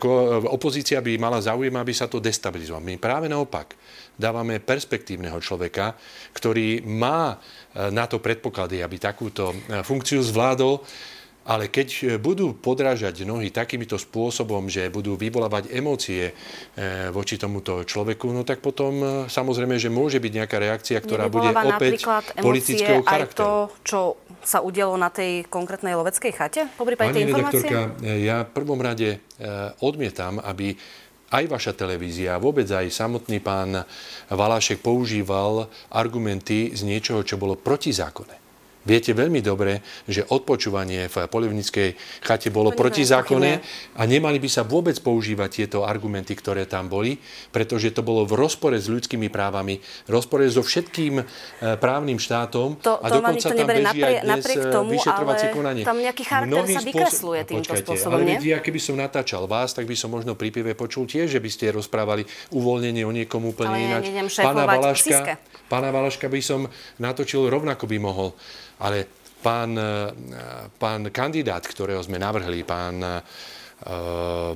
opozícia by mala záujem, aby sa to destabilizovalo. My práve naopak dávame perspektívneho človeka, ktorý má na to predpoklady, aby takúto funkciu zvládol ale keď e, budú podrážať nohy takýmito spôsobom, že budú vyvolávať emócie e, voči tomuto človeku, no tak potom e, samozrejme, že môže byť nejaká reakcia, ktorá bude opäť politického charakteru. aj to, čo sa udialo na tej konkrétnej loveckej chate? Pani redaktorka, ja v prvom rade odmietam, aby aj vaša televízia, vôbec aj samotný pán Valášek používal argumenty z niečoho, čo bolo protizákonné. Viete veľmi dobre, že odpočúvanie v polivnickej chate bolo protizákonné a nemali by sa vôbec používať tieto argumenty, ktoré tam boli, pretože to bolo v rozpore s ľudskými právami, rozpore so všetkým e, právnym štátom to, a to dokonca tam beží naprie, aj dnes e, tomu, vyšetrovacie konanie. tam nejaký charakter sa vykresluje spôsob... týmto Počkajte, spôsobom, ale nie? ja keby som natáčal vás, tak by som možno pri pive počul tiež, že by ste rozprávali uvoľnenie o niekom úplne ináč. Pána Valaška, pána Valaška by som natočil rovnako by mohol. Ale pán, e, pán kandidát, ktorého sme navrhli, pán, uh,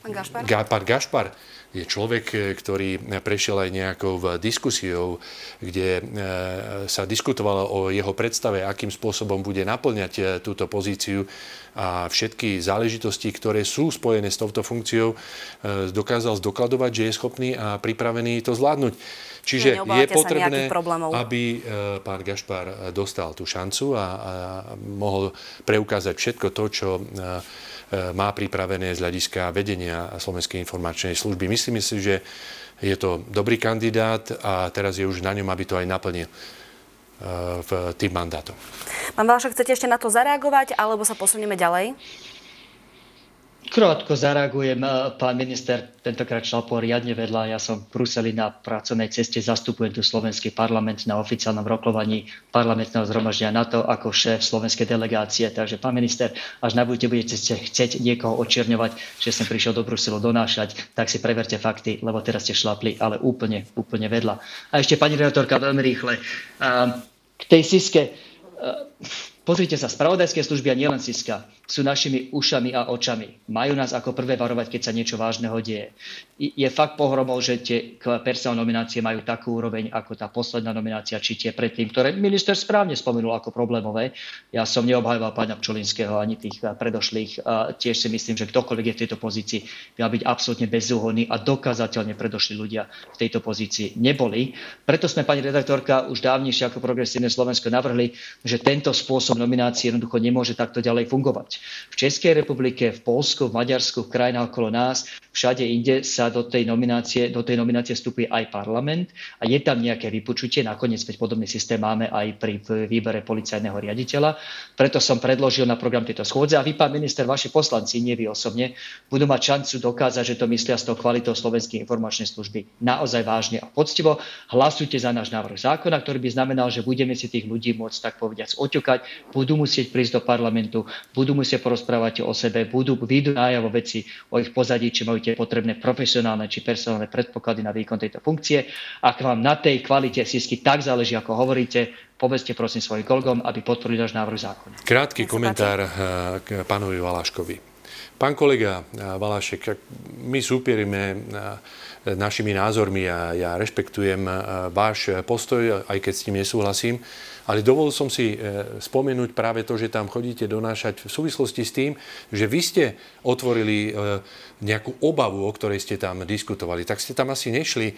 pán Gašpar, Ga, pán Gašpar je človek, e, ktorý prešiel aj nejakou diskusiou, kde sa diskutovalo o jeho predstave, akým spôsobom bude naplňať túto pozíciu a všetky záležitosti, ktoré sú spojené s touto funkciou, dokázal zdokladovať, že je schopný a pripravený to zvládnuť. Čiže je potrebné, aby e, pán Gašpar e, dostal tú šancu a, a mohol preukázať všetko to, čo e, má pripravené z hľadiska vedenia Slovenskej informačnej služby. Myslím si, že je to dobrý kandidát a teraz je už na ňom, aby to aj naplnil v tým mandátom. Pán Valašek, chcete ešte na to zareagovať, alebo sa posunieme ďalej? Krátko zareagujem. Pán minister tentokrát šlapol poriadne vedľa. Ja som v Bruseli na pracovnej ceste, zastupujem tu slovenský parlament na oficiálnom rokovaní parlamentného zhromaždenia NATO ako šéf slovenskej delegácie. Takže, pán minister, až na budete budete chcieť niekoho očierňovať, že som prišiel do Bruselu donášať, tak si preverte fakty, lebo teraz ste šlapli, ale úplne, úplne vedľa. A ešte, pani redaktorka, veľmi rýchle. K tej Siske Pozrite sa, spravodajské služby a nielen Siska sú našimi ušami a očami. Majú nás ako prvé varovať, keď sa niečo vážneho deje. Je fakt pohromou, že tie personálne nominácie majú takú úroveň ako tá posledná nominácia, či tie predtým, ktoré minister správne spomenul ako problémové. Ja som neobhajoval pána Pčolinského ani tých predošlých. Tiež si myslím, že ktokoľvek je v tejto pozícii, mal byť absolútne bezúhodný a dokázateľne predošli ľudia v tejto pozícii neboli. Preto sme, pani redaktorka, už dávnejšie ako progresívne Slovensko navrhli, že tento spôsob nominácií jednoducho nemôže takto ďalej fungovať. V Českej republike, v Polsku, v Maďarsku, v krajinách okolo nás, všade inde sa do tej nominácie, do tej nominácie vstupuje aj parlament a je tam nejaké vypočutie. Nakoniec veď podobný systém máme aj pri výbere policajného riaditeľa. Preto som predložil na program tejto schôdze a vy, pán minister, vaši poslanci, nie vy osobne, budú mať šancu dokázať, že to myslia s tou kvalitou Slovenskej informačnej služby naozaj vážne a poctivo. Hlasujte za náš návrh zákona, ktorý by znamenal, že budeme si tých ľudí môcť tak povediať oťukať, budú musieť prísť do parlamentu, budú musieť porozprávať o sebe, budú, výjdu nájavo veci o ich pozadí, či majú tie potrebné profesionálne či personálne predpoklady na výkon tejto funkcie. Ak vám na tej kvalite sísky tak záleží, ako hovoríte, povedzte prosím svojim kolegom, aby podporili náš návrh zákona. Krátky komentár eh, k pánovi Valáškovi. Pán kolega eh, Valášek, my súpierime eh, našimi názormi a ja rešpektujem váš postoj, aj keď s tým nesúhlasím. Ale dovolil som si spomenúť práve to, že tam chodíte donášať v súvislosti s tým, že vy ste otvorili nejakú obavu, o ktorej ste tam diskutovali. Tak ste tam asi nešli e,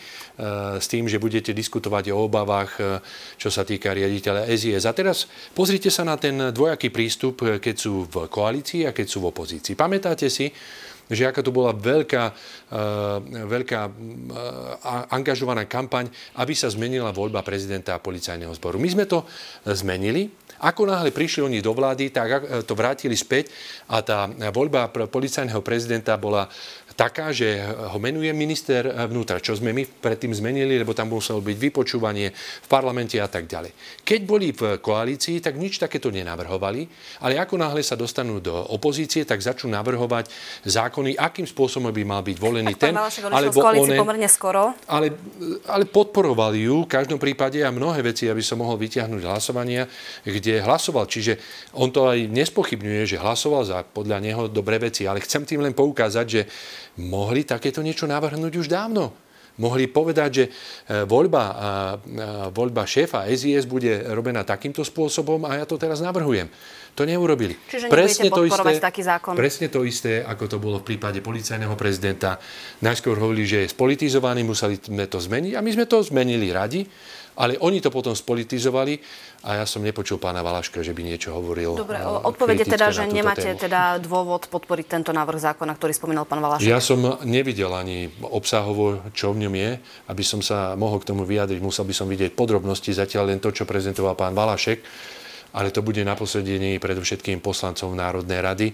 s tým, že budete diskutovať o obavách, čo sa týka riaditeľa SIS. A teraz pozrite sa na ten dvojaký prístup, keď sú v koalícii a keď sú v opozícii. Pamätáte si, že aká tu bola veľká, veľká angažovaná kampaň, aby sa zmenila voľba prezidenta a policajného zboru. My sme to zmenili. Ako náhle prišli oni do vlády, tak to vrátili späť a tá voľba policajného prezidenta bola taká, že ho menuje minister vnútra, čo sme my predtým zmenili, lebo tam muselo byť vypočúvanie v parlamente a tak ďalej. Keď boli v koalícii, tak nič takéto nenavrhovali, ale ako náhle sa dostanú do opozície, tak začnú navrhovať zákony, akým spôsobom by mal byť volený tak, ten, alebo one, pomerne skoro. Ale, ale podporovali ju v každom prípade a mnohé veci, aby som mohol vyťahnuť hlasovania, kde hlasoval. Čiže on to aj nespochybňuje, že hlasoval za podľa neho dobré veci, ale chcem tým len poukázať, že mohli takéto niečo navrhnúť už dávno. Mohli povedať, že e, voľba, voľba šéfa SIS bude robená takýmto spôsobom a ja to teraz navrhujem. To neurobili. Čiže presne to isté, taký zákon. Presne to isté, ako to bolo v prípade policajného prezidenta. Najskôr hovorili, že je spolitizovaný, museli sme to zmeniť a my sme to zmenili radi. Ale oni to potom spolitizovali a ja som nepočul pána Valaška, že by niečo hovoril. Dobre, odpovede teda, že nemáte tému. teda dôvod podporiť tento návrh zákona, ktorý spomínal pán Valašek. Ja som nevidel ani obsahovo, čo v ňom je. Aby som sa mohol k tomu vyjadriť, musel by som vidieť podrobnosti, zatiaľ len to, čo prezentoval pán Valašek. ale to bude na posledení predovšetkým poslancov Národnej rady,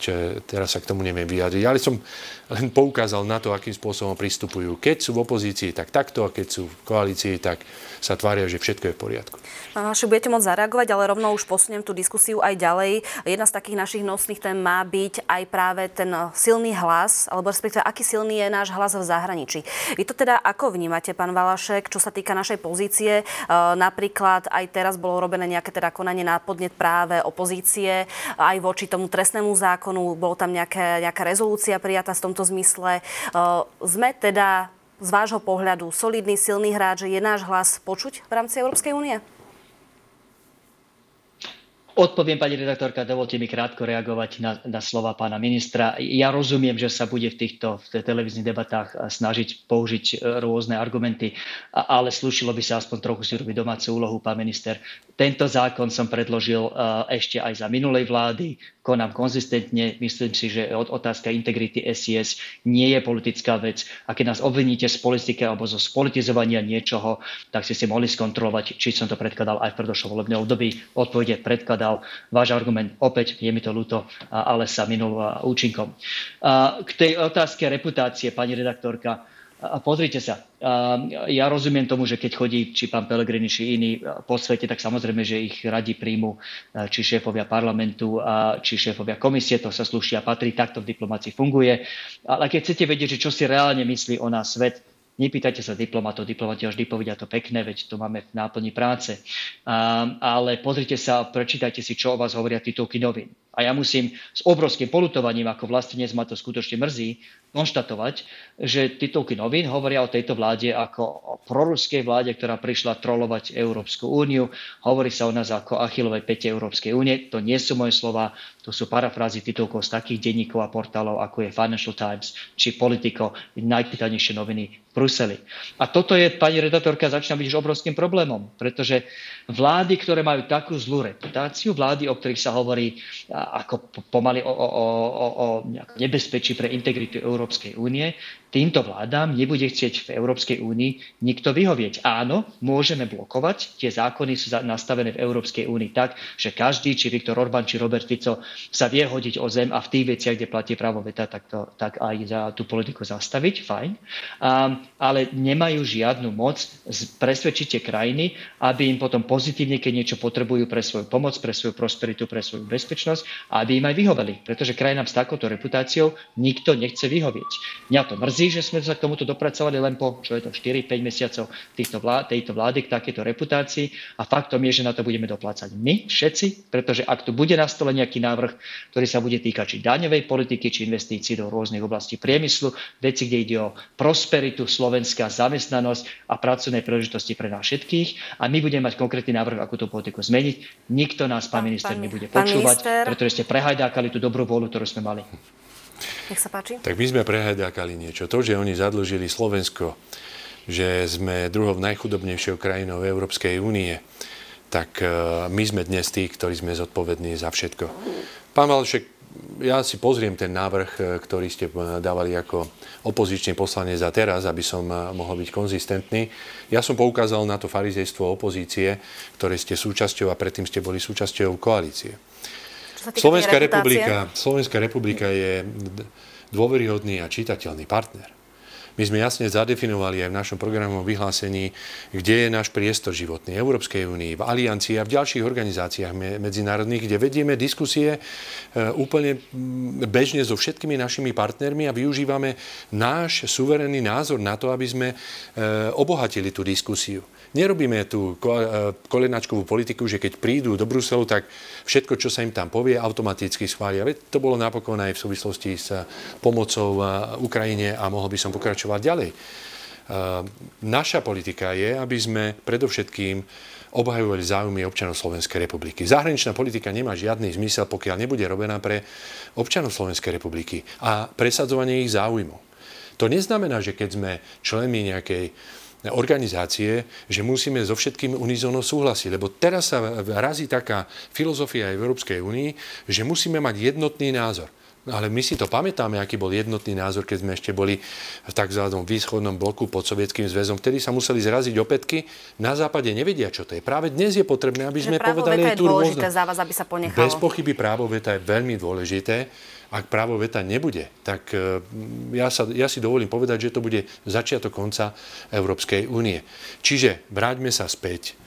čo teraz sa k tomu neviem vyjadriť. Ale som len poukázal na to, akým spôsobom pristupujú. Keď sú v opozícii, tak takto, a keď sú v koalícii, tak sa tvária, že všetko je v poriadku. Pán Vaši, budete môcť zareagovať, ale rovno už posuniem tú diskusiu aj ďalej. Jedna z takých našich nosných tém má byť aj práve ten silný hlas, alebo respektíve aký silný je náš hlas v zahraničí. Vy to teda ako vnímate, pán Valašek, čo sa týka našej pozície? E, napríklad aj teraz bolo robené nejaké teda konanie na podnet práve opozície, aj voči tomu trestnému zákonu, bolo tam nejaké, nejaká rezolúcia prijatá v tomto zmysle. E, sme teda z vášho pohľadu solidný, silný hráč, je náš hlas počuť v rámci Európskej únie? Odpoviem, pani redaktorka, dovolte mi krátko reagovať na, na slova pána ministra. Ja rozumiem, že sa bude v týchto v televíznych debatách snažiť použiť e, rôzne argumenty, ale slušilo by sa aspoň trochu si robiť domácu úlohu, pán minister. Tento zákon som predložil e, ešte aj za minulej vlády, konám konzistentne. Myslím si, že otázka integrity SIS nie je politická vec. A keď nás obviníte z politiky alebo zo spolitizovania niečoho, tak ste si mohli skontrolovať, či som to predkladal aj v predošlom volebnom období. Odpovede predkladal. Váš argument, opäť je mi to ľúto, ale sa minul účinkom. K tej otázke reputácie, pani redaktorka, a pozrite sa, ja rozumiem tomu, že keď chodí či pán Pelegrini, či iní po svete, tak samozrejme, že ich radi príjmu či šéfovia parlamentu, či šéfovia komisie, to sa sluší a patrí, takto v diplomácii funguje. Ale keď chcete vedieť, že čo si reálne myslí o nás svet, Nepýtajte sa diplomatov, diplomati vždy povedia to pekné, veď to máme v náplni práce. A, ale pozrite sa, prečítajte si, čo o vás hovoria titulky novín. A ja musím s obrovským polutovaním, ako vlastne ma to skutočne mrzí, konštatovať, že titulky novín hovoria o tejto vláde ako o proruskej vláde, ktorá prišla trolovať Európsku úniu. Hovorí sa o nás ako Achilovej pete Európskej únie. To nie sú moje slova, to sú parafrázy titulkov z takých denníkov a portálov, ako je Financial Times či Politico, najpýtanejšie noviny v Bruseli. A toto je, pani redaktorka, začína byť už obrovským problémom, pretože vlády, ktoré majú takú zlú reputáciu, vlády, o ktorých sa hovorí ako pomaly o, o, o, o nebezpečí pre integritu Európskej únie, týmto vládám nebude chcieť v Európskej únii nikto vyhovieť. Áno, môžeme blokovať, tie zákony sú nastavené v Európskej únii tak, že každý, či Viktor Orbán, či Robert Fico sa vie hodiť o zem a v tých veciach, kde platí právo veta, tak, to, tak aj za tú politiku zastaviť, fajn. Um, ale nemajú žiadnu moc presvedčiť tie krajiny, aby im potom pozitívne, keď niečo potrebujú pre svoju pomoc, pre svoju prosperitu, pre svoju bezpečnosť, aby im aj vyhoveli. Pretože krajinám s takouto reputáciou nikto nechce vyhovieť. Mňa to mrzí, mrzí, že sme sa k tomuto dopracovali len po, čo je to, 4-5 mesiacov týchto vlád, tejto vlády k takéto reputácii a faktom je, že na to budeme doplácať my všetci, pretože ak tu bude na stole nejaký návrh, ktorý sa bude týkať či daňovej politiky, či investícií do rôznych oblastí priemyslu, veci, kde ide o prosperitu Slovenska, zamestnanosť a pracovné príležitosti pre nás všetkých a my budeme mať konkrétny návrh, ako tú politiku zmeniť. Nikto nás, pán minister, nebude počúvať, pretože ste prehajdákali tú dobrú vôľu, ktorú sme mali. Nech sa páči. Tak my sme prehľadákali niečo. To, že oni zadlžili Slovensko, že sme druhou najchudobnejšou krajinou Európskej únie, tak e, my sme dnes tí, ktorí sme zodpovední za všetko. Pán Valšek, ja si pozriem ten návrh, e, ktorý ste e, dávali ako opozičný poslanec za teraz, aby som mohol byť konzistentný. Ja som poukázal na to farizejstvo opozície, ktoré ste súčasťou a predtým ste boli súčasťou koalície. Slovenská republika, Slovenská republika je dôveryhodný a čitateľný partner. My sme jasne zadefinovali aj v našom programovom vyhlásení, kde je náš priestor životný Európskej únii, v Aliancii a v ďalších organizáciách medzinárodných, kde vedieme diskusie e, úplne bežne so všetkými našimi partnermi a využívame náš suverénny názor na to, aby sme e, obohatili tú diskusiu. Nerobíme tú kolenačkovú politiku, že keď prídu do Bruselu, tak všetko, čo sa im tam povie, automaticky schvália. To bolo napokon aj v súvislosti s pomocou Ukrajine a mohol by som pokračovať ďalej. Naša politika je, aby sme predovšetkým obhajovali záujmy občanov Slovenskej republiky. Zahraničná politika nemá žiadny zmysel, pokiaľ nebude robená pre občanov Slovenskej republiky a presadzovanie ich záujmov. To neznamená, že keď sme členmi nejakej organizácie, že musíme so všetkým unizóno súhlasiť. Lebo teraz sa razí taká filozofia Európskej únii, že musíme mať jednotný názor. Ale my si to pamätáme, aký bol jednotný názor, keď sme ešte boli v tzv. výschodnom bloku pod Sovietským zväzom. Vtedy sa museli zraziť opätky. Na západe nevedia, čo to je. Práve dnes je potrebné, aby sme povedali je tú dôležité za vás, aby sa ponechalo. Bez pochyby právo veta je veľmi dôležité. Ak právo veta nebude, tak e, ja, sa, ja si dovolím povedať, že to bude začiatok konca Európskej únie. Čiže vráťme sa späť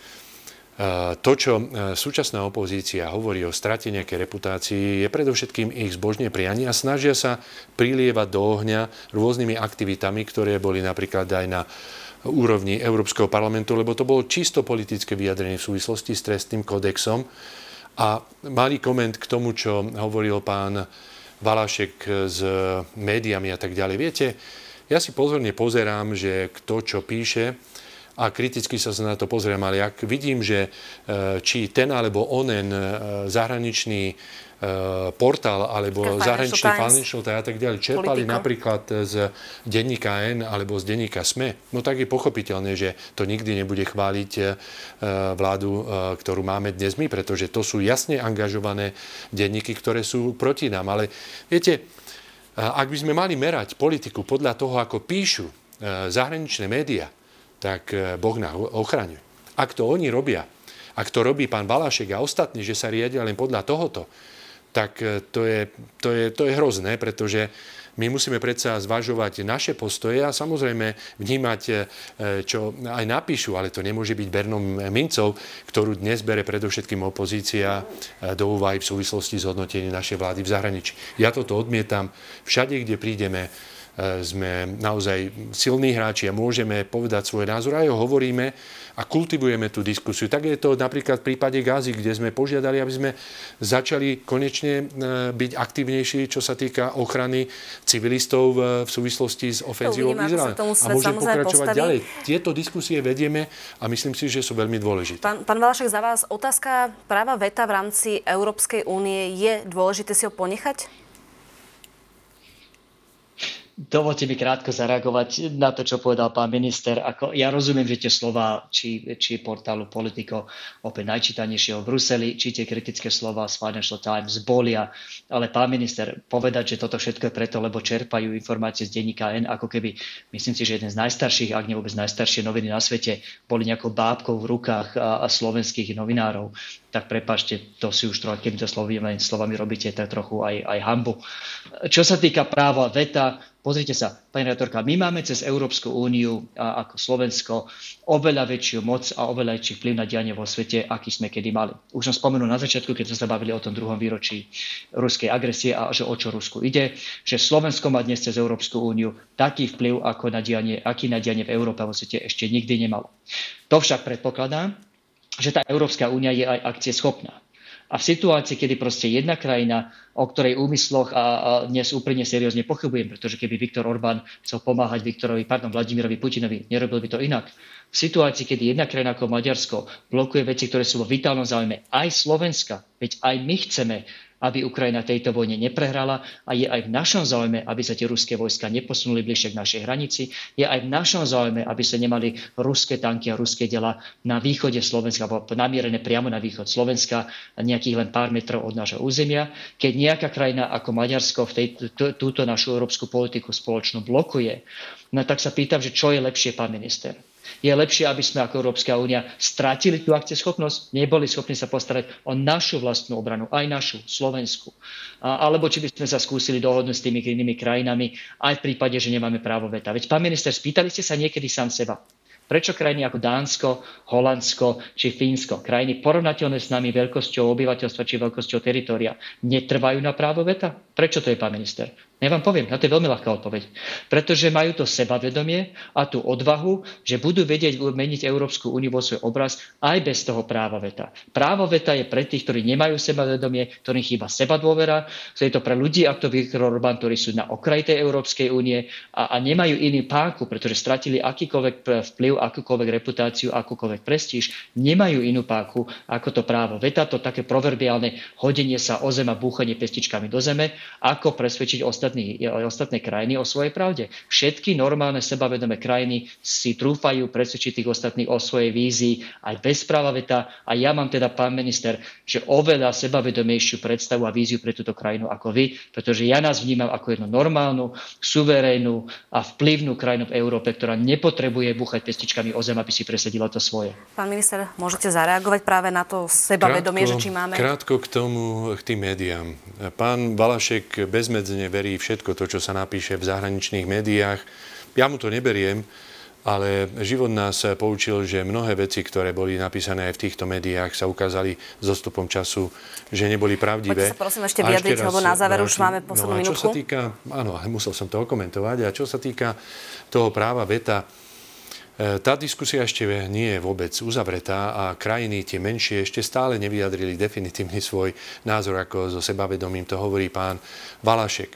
to, čo eh, súčasná opozícia hovorí o strate nejakej reputácii, je predovšetkým ich zbožné prianie a snažia sa prilievať do ohňa rôznymi aktivitami, ktoré boli napríklad aj na úrovni Európskeho parlamentu, lebo to bolo čisto politické vyjadrenie v súvislosti s trestným kodexom. A malý koment k tomu, čo hovoril pán Valašek s médiami a tak ďalej. Viete, ja si pozorne pozerám, že kto čo píše, a kriticky sa na to pozriem, ale ak vidím, že e, či ten alebo onen e, zahraničný e, portál alebo zahraničný Financial Times a tak ďalej čerpali Politico. napríklad z denníka N alebo z denníka SME, no tak je pochopiteľné, že to nikdy nebude chváliť vládu, ktorú máme dnes my, pretože to sú jasne angažované denníky, ktoré sú proti nám. Ale viete, ak by sme mali merať politiku podľa toho, ako píšu zahraničné médiá, tak eh, Boh nás ochraňuje. Ak to oni robia, ak to robí pán Balašek a ostatní, že sa riadia len podľa tohoto, tak eh, to je, to je, to je hrozné, pretože my musíme predsa zvažovať naše postoje a samozrejme vnímať, eh, čo aj napíšu, ale to nemôže byť Bernom mincov, ktorú dnes bere predovšetkým opozícia do úvahy v súvislosti s hodnotením našej vlády v zahraničí. Ja toto odmietam. Všade, kde prídeme, E, sme naozaj silní hráči a môžeme povedať svoj názor a ho hovoríme a kultivujeme tú diskusiu. Tak je to napríklad v prípade Gázy, kde sme požiadali, aby sme začali konečne e, byť aktívnejší, čo sa týka ochrany civilistov v súvislosti s ofenzívou Izraela. A môžeme pokračovať postaví. ďalej. Tieto diskusie vedieme a myslím si, že sú veľmi dôležité. Pán, pán Valašek, za vás otázka práva VETA v rámci Európskej únie je dôležité si ho ponechať? Dovolte mi krátko zareagovať na to, čo povedal pán minister. Ako, ja rozumiem, že tie slova, či, či portálu Politico, opäť najčítanejšieho v Bruseli, či tie kritické slova z Financial Times bolia, ale pán minister, povedať, že toto všetko je preto, lebo čerpajú informácie z denníka N, ako keby, myslím si, že jeden z najstarších, ak nie vôbec najstaršie noviny na svete, boli nejakou bábkou v rukách a, a slovenských novinárov tak prepašte, to si už trochu, keby to slovami, slovami robíte, tak trochu aj, aj hambu. Čo sa týka práva veta, pozrite sa, pani retorka, my máme cez Európsku úniu a ako Slovensko oveľa väčšiu moc a oveľa väčší vplyv na dianie vo svete, aký sme kedy mali. Už som spomenul na začiatku, keď sme sa bavili o tom druhom výročí ruskej agresie a že o čo Rusku ide, že Slovensko má dnes cez Európsku úniu taký vplyv, ako na dianie, aký na dianie v Európe vo svete ešte nikdy nemalo. To však predpokladá, že tá Európska únia je aj akcie schopná. A v situácii, kedy proste jedna krajina, o ktorej úmysloch a, a dnes úplne seriózne pochybujem, pretože keby Viktor Orbán chcel pomáhať Viktorovi, pardon, Vladimirovi Putinovi, nerobil by to inak. V situácii, kedy jedna krajina ako Maďarsko blokuje veci, ktoré sú vo vitálnom záujme aj Slovenska, veď aj my chceme aby Ukrajina tejto vojne neprehrala a je aj v našom záujme, aby sa tie ruské vojska neposunuli bližšie k našej hranici. Je aj v našom záujme, aby sa nemali ruské tanky a ruské dela na východe Slovenska, alebo namierené priamo na východ Slovenska, nejakých len pár metrov od nášho územia. Keď nejaká krajina ako Maďarsko v tej, túto našu európsku politiku spoločnú blokuje, no tak sa pýtam, že čo je lepšie, pán minister je lepšie, aby sme ako Európska únia stratili tú akcieschopnosť, neboli schopní sa postarať o našu vlastnú obranu, aj našu, Slovensku. Alebo či by sme sa skúsili dohodnúť s tými inými krajinami, aj v prípade, že nemáme právo veta. Veď, pán minister, spýtali ste sa niekedy sám seba, Prečo krajiny ako Dánsko, Holandsko či Fínsko, krajiny porovnateľné s nami veľkosťou obyvateľstva či veľkosťou teritoria, netrvajú na právo veta? Prečo to je, pán minister? Ja vám poviem, na to je veľmi ľahká odpoveď. Pretože majú to sebavedomie a tú odvahu, že budú vedieť meniť Európsku úniu vo svoj obraz aj bez toho práva veta. Právo veta je pre tých, ktorí nemajú sebavedomie, ktorým chýba seba dôvera. Je to pre ľudí, ako to Viktor Orbán, ktorí sú na okraji tej Európskej únie a, a nemajú iný páku, pretože stratili akýkoľvek vplyv akúkoľvek reputáciu, akúkoľvek prestíž, nemajú inú páku ako to právo veta, to také proverbiálne hodenie sa o zem a búchanie pestičkami do zeme, ako presvedčiť ostatní, ostatné krajiny o svojej pravde. Všetky normálne sebavedomé krajiny si trúfajú presvedčiť tých ostatných o svojej vízii aj bez práva veta. A ja mám teda, pán minister, že oveľa sebavedomejšiu predstavu a víziu pre túto krajinu ako vy, pretože ja nás vnímam ako jednu normálnu, suverénnu a vplyvnú krajinu v Európe, ktorá nepotrebuje búchať pestičkami o zem, aby si presedila to svoje. Pán minister, môžete zareagovať práve na to sebavedomie, krátko, že či máme... Krátko k tomu, k tým médiám. Pán Valašek bezmedzne verí všetko to, čo sa napíše v zahraničných médiách. Ja mu to neberiem, ale život nás poučil, že mnohé veci, ktoré boli napísané aj v týchto médiách, sa ukázali s dostupom času, že neboli pravdivé. Poďte sa prosím ešte vyjadriť, lebo na záver už máme poslednú no, čo sa týka, áno, musel som to okomentovať. A čo sa týka toho práva veta, tá diskusia ešte nie je vôbec uzavretá a krajiny, tie menšie, ešte stále nevyjadrili definitívny svoj názor, ako so sebavedomím to hovorí pán Valašek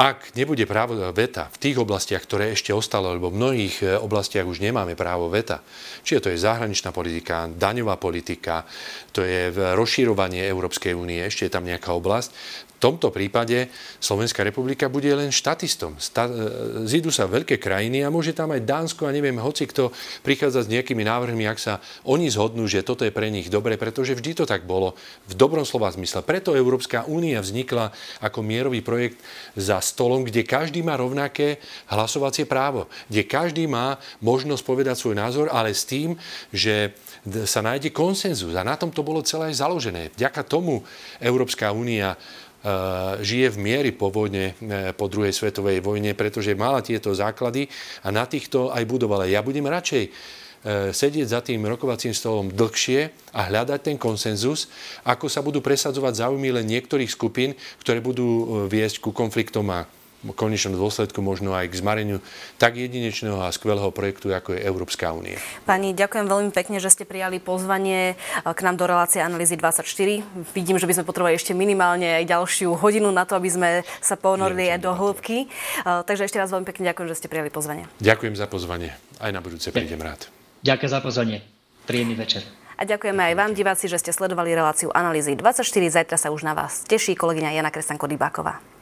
ak nebude právo veta v tých oblastiach, ktoré ešte ostalo, lebo v mnohých e, oblastiach už nemáme právo veta, čiže to je zahraničná politika, daňová politika, to je rozširovanie Európskej únie, ešte je tam nejaká oblasť, tomto prípade Slovenská republika bude len štatistom. Sta- e, zídu sa veľké krajiny a môže tam aj Dánsko a neviem, hoci kto prichádza s nejakými návrhmi, ak sa oni zhodnú, že toto je pre nich dobre, pretože vždy to tak bolo v dobrom slova zmysle. Preto Európska únia vznikla ako mierový projekt za stolom, kde každý má rovnaké hlasovacie právo, kde každý má možnosť povedať svoj názor, ale s tým, že sa nájde konsenzus. A na tom to bolo celé založené. Vďaka tomu Európska únia žije v miery po vojne, eh, po druhej svetovej vojne, pretože mala tieto základy a na týchto aj budovala. Ja budem radšej eh, sedieť za tým rokovacím stolom dlhšie a hľadať ten konsenzus, ako sa budú presadzovať záujmy len niektorých skupín, ktoré budú viesť ku konfliktom a konečnom dôsledku možno aj k zmareniu tak jedinečného a skvelého projektu, ako je Európska únia. Pani, ďakujem veľmi pekne, že ste prijali pozvanie k nám do relácie Analýzy 24. Vidím, že by sme potrebovali ešte minimálne aj ďalšiu hodinu na to, aby sme sa ponorili aj do hĺbky. Takže ešte raz veľmi pekne ďakujem, že ste prijali pozvanie. Ďakujem za pozvanie. Aj na budúce prídem rád. Ďakujem za pozvanie. Príjemný večer. A ďakujeme aj vám, diváci, že ste sledovali reláciu Analýzy 24. Zajtra sa už na vás teší kolegyňa Jana Kresanko-Dybáková.